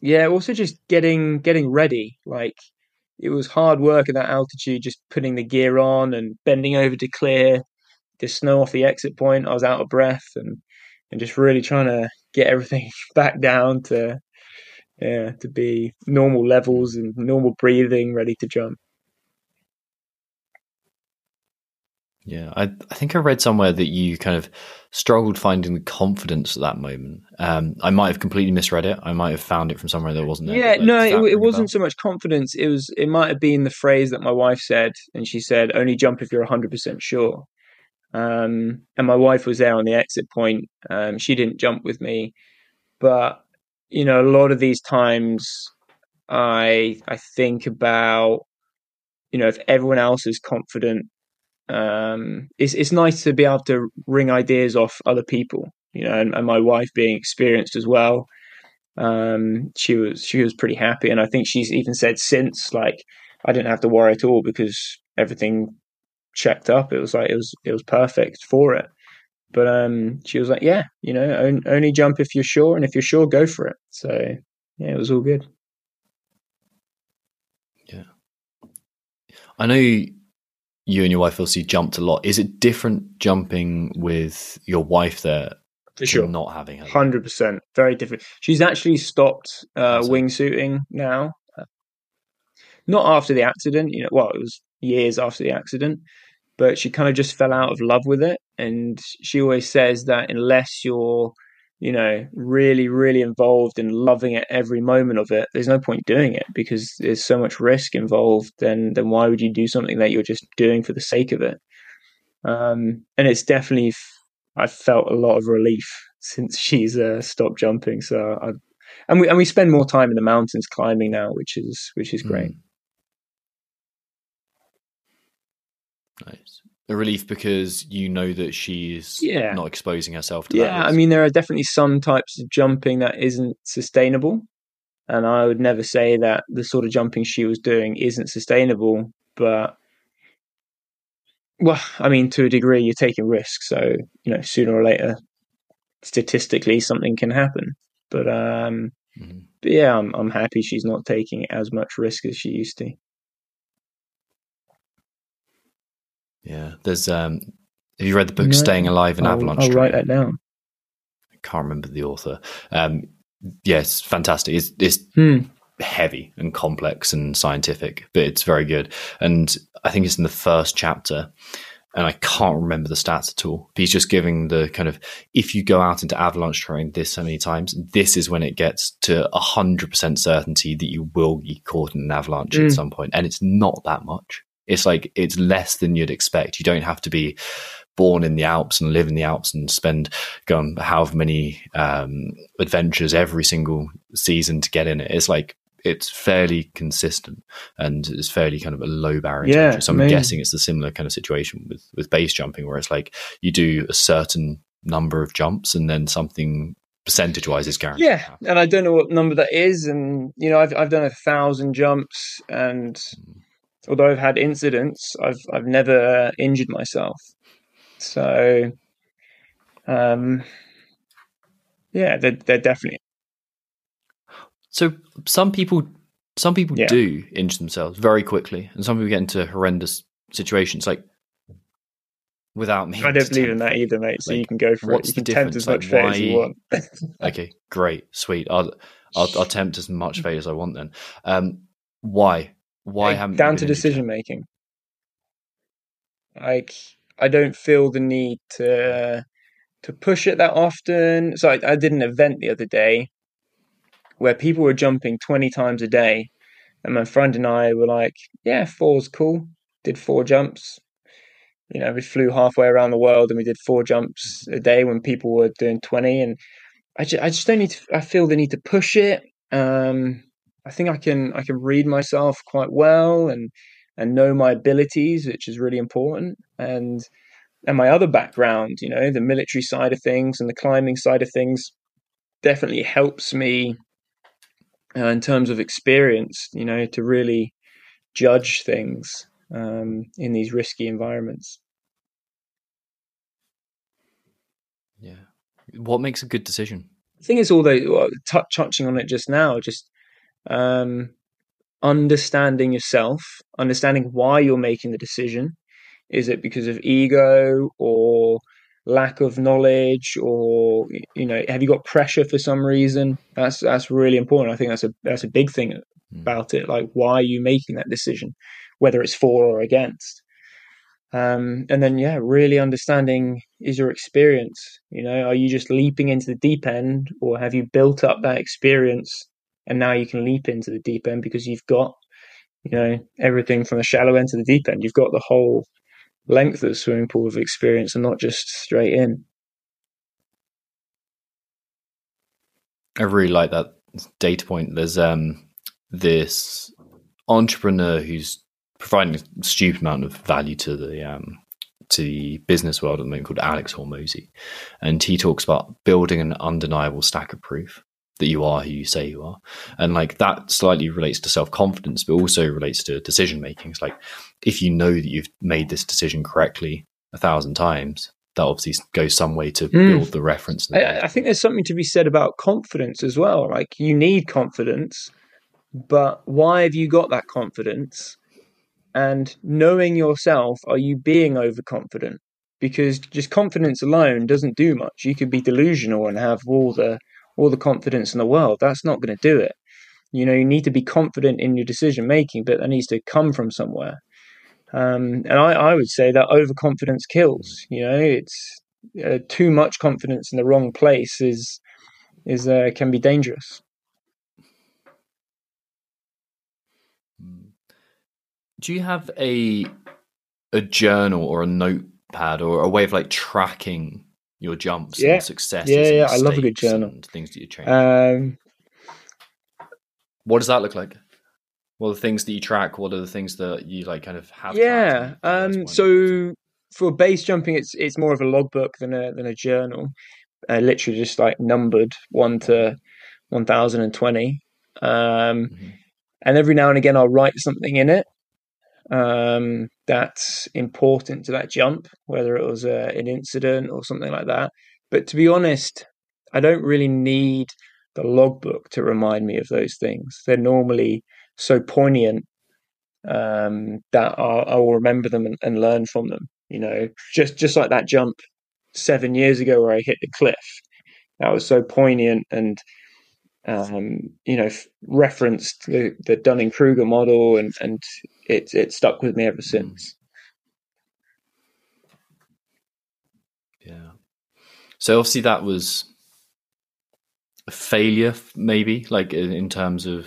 yeah, also just getting getting ready. Like it was hard work at that altitude, just putting the gear on and bending over to clear the snow off the exit point. I was out of breath and and just really trying to get everything back down to yeah to be normal levels and normal breathing, ready to jump. Yeah, I, I think I read somewhere that you kind of struggled finding the confidence at that moment. Um, I might have completely misread it. I might have found it from somewhere that wasn't there. Yeah, no, it, it wasn't so much confidence. It was. It might have been the phrase that my wife said, and she said, "Only jump if you're hundred percent sure." Um, and my wife was there on the exit point. Um, she didn't jump with me, but you know, a lot of these times, I I think about, you know, if everyone else is confident um, it's it's nice to be able to ring ideas off other people, you know, and, and my wife being experienced as well. Um, she was she was pretty happy, and I think she's even said since like I didn't have to worry at all because everything checked up. It was like it was it was perfect for it. But um, she was like, yeah, you know, on, only jump if you're sure, and if you're sure, go for it. So yeah, it was all good. Yeah, I know you and your wife obviously jumped a lot. Is it different jumping with your wife there? For sure. Not having her. 100%. Very different. She's actually stopped uh, wingsuiting now. Not after the accident, you know, well, it was years after the accident, but she kind of just fell out of love with it. And she always says that unless you're you know, really, really involved and loving it every moment of it, there's no point doing it because there's so much risk involved. Then, then why would you do something that you're just doing for the sake of it? Um, and it's definitely, I felt a lot of relief since she's uh, stopped jumping. So I, and we and we spend more time in the mountains climbing now, which is which is great. Mm. Nice a relief because you know that she's yeah. not exposing herself to yeah, I mean, there are definitely some types of jumping that isn't sustainable. And I would never say that the sort of jumping she was doing isn't sustainable. But, well, I mean, to a degree, you're taking risks. So, you know, sooner or later, statistically, something can happen. But, um, mm-hmm. but yeah, I'm, I'm happy she's not taking as much risk as she used to. Yeah, there's. um Have you read the book no, "Staying Alive in I'll, Avalanche"? I'll write that down. I can't remember the author. Um, yes, fantastic. It's, it's hmm. heavy and complex and scientific, but it's very good. And I think it's in the first chapter, and I can't remember the stats at all. But he's just giving the kind of if you go out into avalanche terrain this so many times, this is when it gets to hundred percent certainty that you will be caught in an avalanche mm. at hmm. some point, and it's not that much. It's like it's less than you'd expect. You don't have to be born in the Alps and live in the Alps and spend go on however many um, adventures every single season to get in it. It's like it's fairly consistent and it's fairly kind of a low barrier yeah, So I'm amazing. guessing it's a similar kind of situation with with base jumping where it's like you do a certain number of jumps and then something percentage wise is guaranteed. Yeah, and I don't know what number that is, and you know I've I've done a thousand jumps and. Mm although I've had incidents, I've I've never injured myself. So, um, yeah, they're, they're definitely. So some people, some people yeah. do injure themselves very quickly, and some people get into horrendous situations. Like without me, I don't believe in that either, mate. So like, you can go for it. You can tempt as much like, fate as you want. okay, great, sweet. I'll, I'll I'll tempt as much fate as I want then. Um, why? Why haven't down to decision making? Like I don't feel the need to to push it that often. So I, I did an event the other day where people were jumping twenty times a day, and my friend and I were like, "Yeah, four's cool." Did four jumps. You know, we flew halfway around the world and we did four jumps a day when people were doing twenty. And I just, I just don't need to. I feel the need to push it. Um, I think I can I can read myself quite well and and know my abilities, which is really important. And and my other background, you know, the military side of things and the climbing side of things, definitely helps me uh, in terms of experience. You know, to really judge things um, in these risky environments. Yeah, what makes a good decision? I think it's all the well, t- touching on it just now. Just um, understanding yourself, understanding why you're making the decision. Is it because of ego or lack of knowledge, or you know, have you got pressure for some reason? That's that's really important. I think that's a that's a big thing hmm. about it. Like, why are you making that decision, whether it's for or against? Um, and then, yeah, really understanding is your experience. You know, are you just leaping into the deep end, or have you built up that experience and now you can leap into the deep end because you've got you know everything from the shallow end to the deep end. You've got the whole length of the swimming pool of experience and not just straight in. I really like that data point. There's um this entrepreneur who's providing a stupid amount of value to the um to the business world at the moment called Alex Hormozi. And he talks about building an undeniable stack of proof that you are who you say you are. And like that slightly relates to self confidence, but also relates to decision making. It's like if you know that you've made this decision correctly a thousand times, that obviously goes some way to mm. build the reference. I, I think there's something to be said about confidence as well. Like you need confidence, but why have you got that confidence? And knowing yourself, are you being overconfident? Because just confidence alone doesn't do much. You could be delusional and have all the all the confidence in the world. That's not going to do it. You know, you need to be confident in your decision making, but that needs to come from somewhere. Um, and I, I, would say that overconfidence kills. You know, it's uh, too much confidence in the wrong place is is uh, can be dangerous. Do you have a a journal or a notepad or a way of like tracking your jumps Yeah. and successes? Yeah, yeah, I love a good journal. and things that you change. Um, what does that look like? What are the things that you track? What are the things that you like kind of have? yeah. and you realize Um, so for base jumping, it's it's more of a logbook than a than a journal. Uh, literally just like numbered one to one thousand and twenty. Um, Mhm. and every now and again, I'll write something in it um, that's important to that jump, whether it was a, an incident or something like that. But to be honest, I don't really need the logbook to remind me of those things. They're normally so poignant um, that I'll, I will remember them and, and learn from them. You know, just just like that jump seven years ago where I hit the cliff. That was so poignant and um, you know f- referenced the, the Dunning Kruger model and and it it stuck with me ever since. Yeah. So obviously that was a failure, maybe, like in, in terms of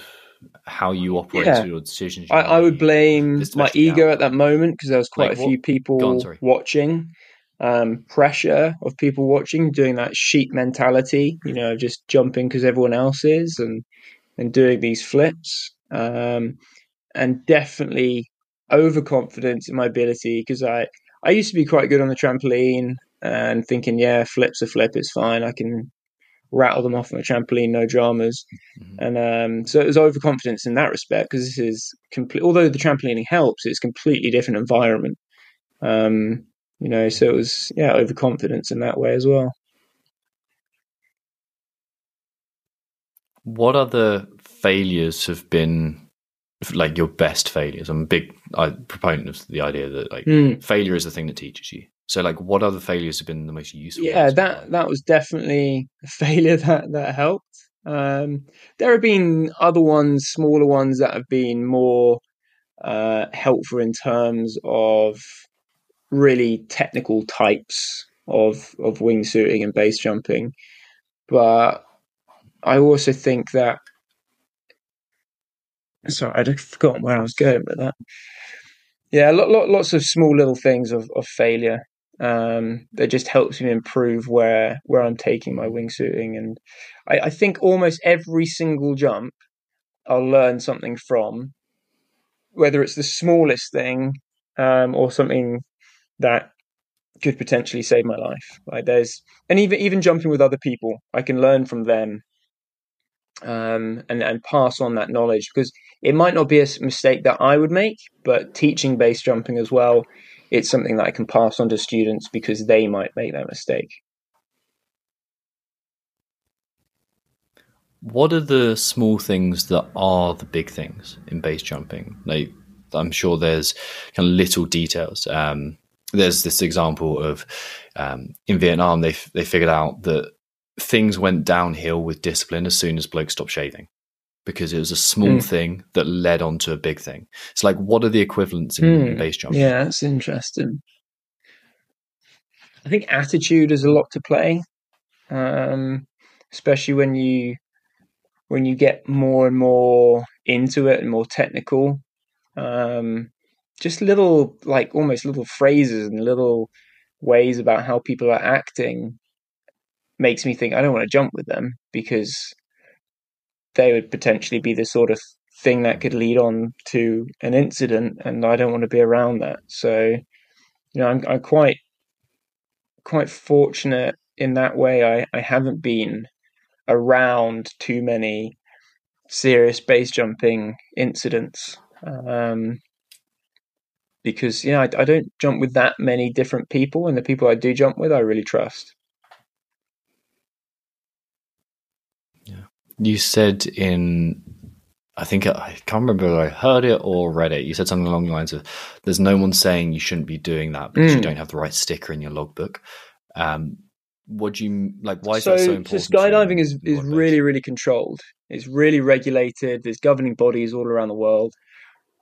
how you operate Yeah. your decisions. you I, I would blame my ego now. at that moment because there was quite Like a what- few people on, watching. Um, pressure of people watching, doing that sheep mentality, you know, just jumping because everyone else is, and and doing these flips. Um, and definitely overconfidence in my ability because I I used to be quite good on the trampoline and thinking, yeah, flips a flip, it's fine. I can rattle them off on a trampoline, no dramas. Mhm. And um, so it was overconfidence in that respect because this is complete. Although the trampolining helps, it's a completely different environment. Um, you know, so it was yeah, overconfidence in that way as well. What other failures have been like your best failures? I'm a big I, proponent of the idea that like Hmm. failure is the thing that teaches you. So like, what other failures have been the most useful? Yeah, that that was definitely a failure that that helped. Um, there have been other ones, smaller ones that have been more uh, helpful in terms of really technical types of of wingsuiting and base jumping. But I also think that sorry, I'd forgotten where I was going with that. Yeah, lot, lot, lots of small little things of, of failure um, that just helps me improve where where I'm taking my wingsuiting, and I, I think almost every single jump I'll learn something from, whether it's the smallest thing um, or something that could potentially save my life. Like there's and even even jumping with other people, I can learn from them um, and and pass on that knowledge because it might not be a mistake that I would make, but teaching base jumping as well, it's something that I can pass on to students because they might make that mistake. What are the small things that are the big things in base jumping? Like, I'm sure there's kind of little details. Um, there's this example of um, in Vietnam, they f- they figured out that things went downhill with discipline as soon as blokes stopped shaving because it was a small Mm. thing that led on to a big thing. It's like, what are the equivalents in, in Hmm. base jumping? Yeah, that's interesting. I think attitude has a lot to play, um, especially when you when you get more and more into it and more technical. Um, just little, like almost little phrases and little ways about how people are acting makes me think I don't want to jump with them because they would potentially be the sort of thing that could lead on to an incident, and I don't want to be around that. So, you know, I'm I'm quite quite fortunate in that way. I I haven't been around too many serious base jumping incidents. Um, because you know I, I don't jump with that many different people, and the people I do jump with, I really trust. Yeah, You said in, I think I can't remember whether I heard it or read it. You said something along the lines of, "There's no one saying you shouldn't be doing that because you Mm. don't have the right sticker in your logbook." Um, what do you like? Why is so, that so so important? for skydiving is is really really controlled. It's really regulated. There's governing bodies all around the world,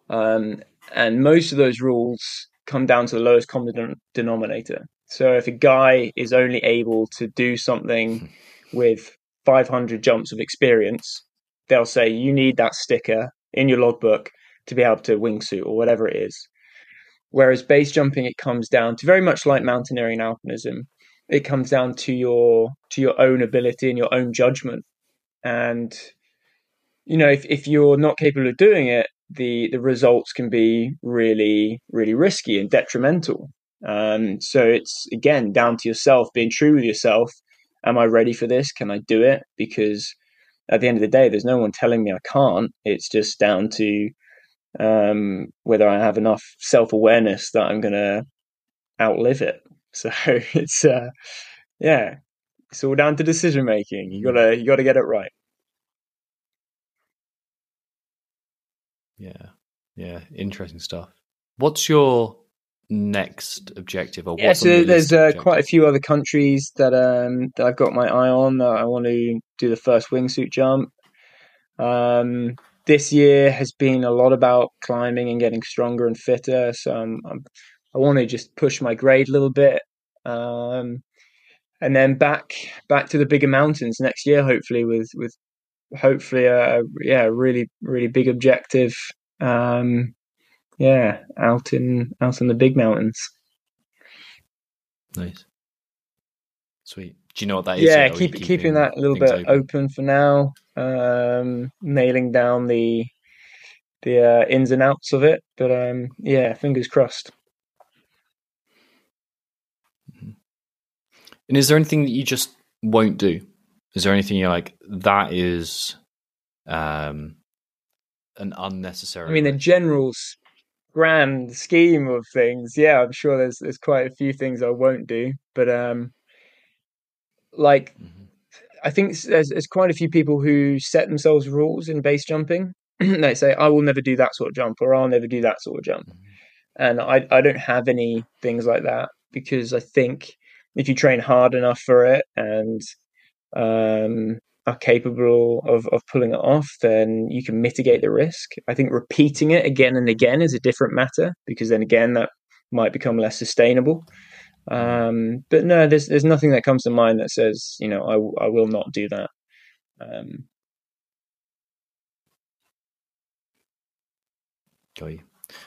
um, and most of those rules come down to the lowest common denom- denominator. So if a guy is only able to do something hmm. with 500 jumps of experience, they'll say you need that sticker in your logbook to be able to wingsuit or whatever it is. Whereas base jumping, it comes down to very much like mountaineering and alpinism. It comes down to your to your own ability and your own judgment. And you know, if, if you're not capable of doing it, the the results can be really really risky and detrimental. Um, so it's again down to yourself, being true with yourself. Am I ready for this? Can I do it? Because at the end of the day, there's no one telling me I can't. It's just down to um, whether I have enough self awareness that I'm going to outlive it. So it's uh, yeah, it's all down to decision making. You gotta you gotta get it right. Yeah, yeah, interesting stuff. What's your next objective? Or yeah, so there's uh, quite a few other countries that um that I've got my eye on that I want to do the first wingsuit jump. Um, this year has been a lot about climbing and getting stronger and fitter. So I'm, I'm, i want to just push my grade a little bit, um, and then back back to the bigger mountains next year. Hopefully, with with hopefully a yeah really really big objective. Um, yeah, out in out in the big mountains. Nice, sweet. Do you know what that is? Yeah, keep keeping, keeping that a little bit open? open? for now. Um, nailing down the the uh, ins and outs of it, but um, yeah, fingers crossed. Mm-hmm. And is there anything that you just won't do? Is there anything you're like that is um, an unnecessary? I mean, the general grand scheme of things, yeah, I'm sure there's there's quite a few things I won't do, but um, like mm-hmm. I think there's, there's quite a few people who set themselves rules in base jumping. they say, "I will never do that sort of jump," or "I'll never do that sort of jump," mm-hmm. and I I don't have any things like that because I think if you train hard enough for it and um, are capable of, of pulling it off, then you can mitigate the risk. I think repeating it again and again is a different matter because then again that might become less sustainable. Um, but no, there's there's nothing that comes to mind that says you know I I will not do that. Um, Got you.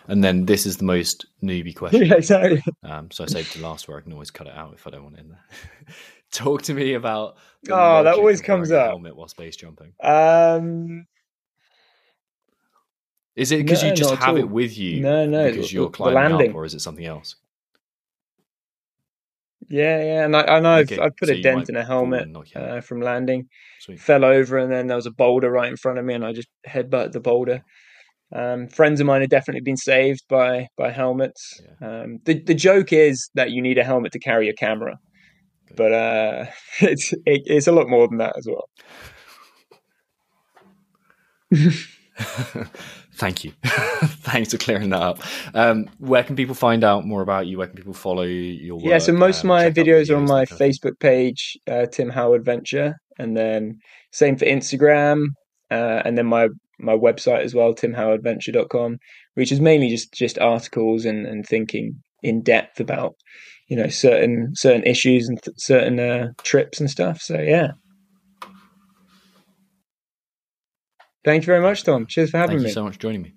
And then this is the most newbie question. yeah, exactly. Um, so I saved the last where I can always cut it out if I don't want it in there. Talk to me about. oh, that always comes up. Helmet while base jumping. Um, is it because no, you just have it with you? No, no, because you're climbing up, or is it something else? Yeah, yeah, and I, and I've okay. I've put so a dent in a helmet uh, from landing. Sweet. Fell over, and then there was a boulder right in front of me, and I just headbutted the boulder. Um, friends of mine have definitely been saved by by helmets. Yeah. Um, the the joke is that you need a helmet to carry a camera. But uh, it's it, it's a lot more than that as well. Thank you. Thanks for clearing that up. Um, where can people find out more about you? Where can people follow your work? Yeah, so most of my videos, videos, are on my Facebook page, uh, Tim Howell Adventure, and then same for Instagram, uh, and then my my website as well, timhowelladventure.com, which is mainly just just articles and, and thinking in depth about you know certain certain issues and th- certain uh, trips and stuff. So yeah. Thank you very much, Tom. Cheers for having Thank me. Thank you so much for joining me.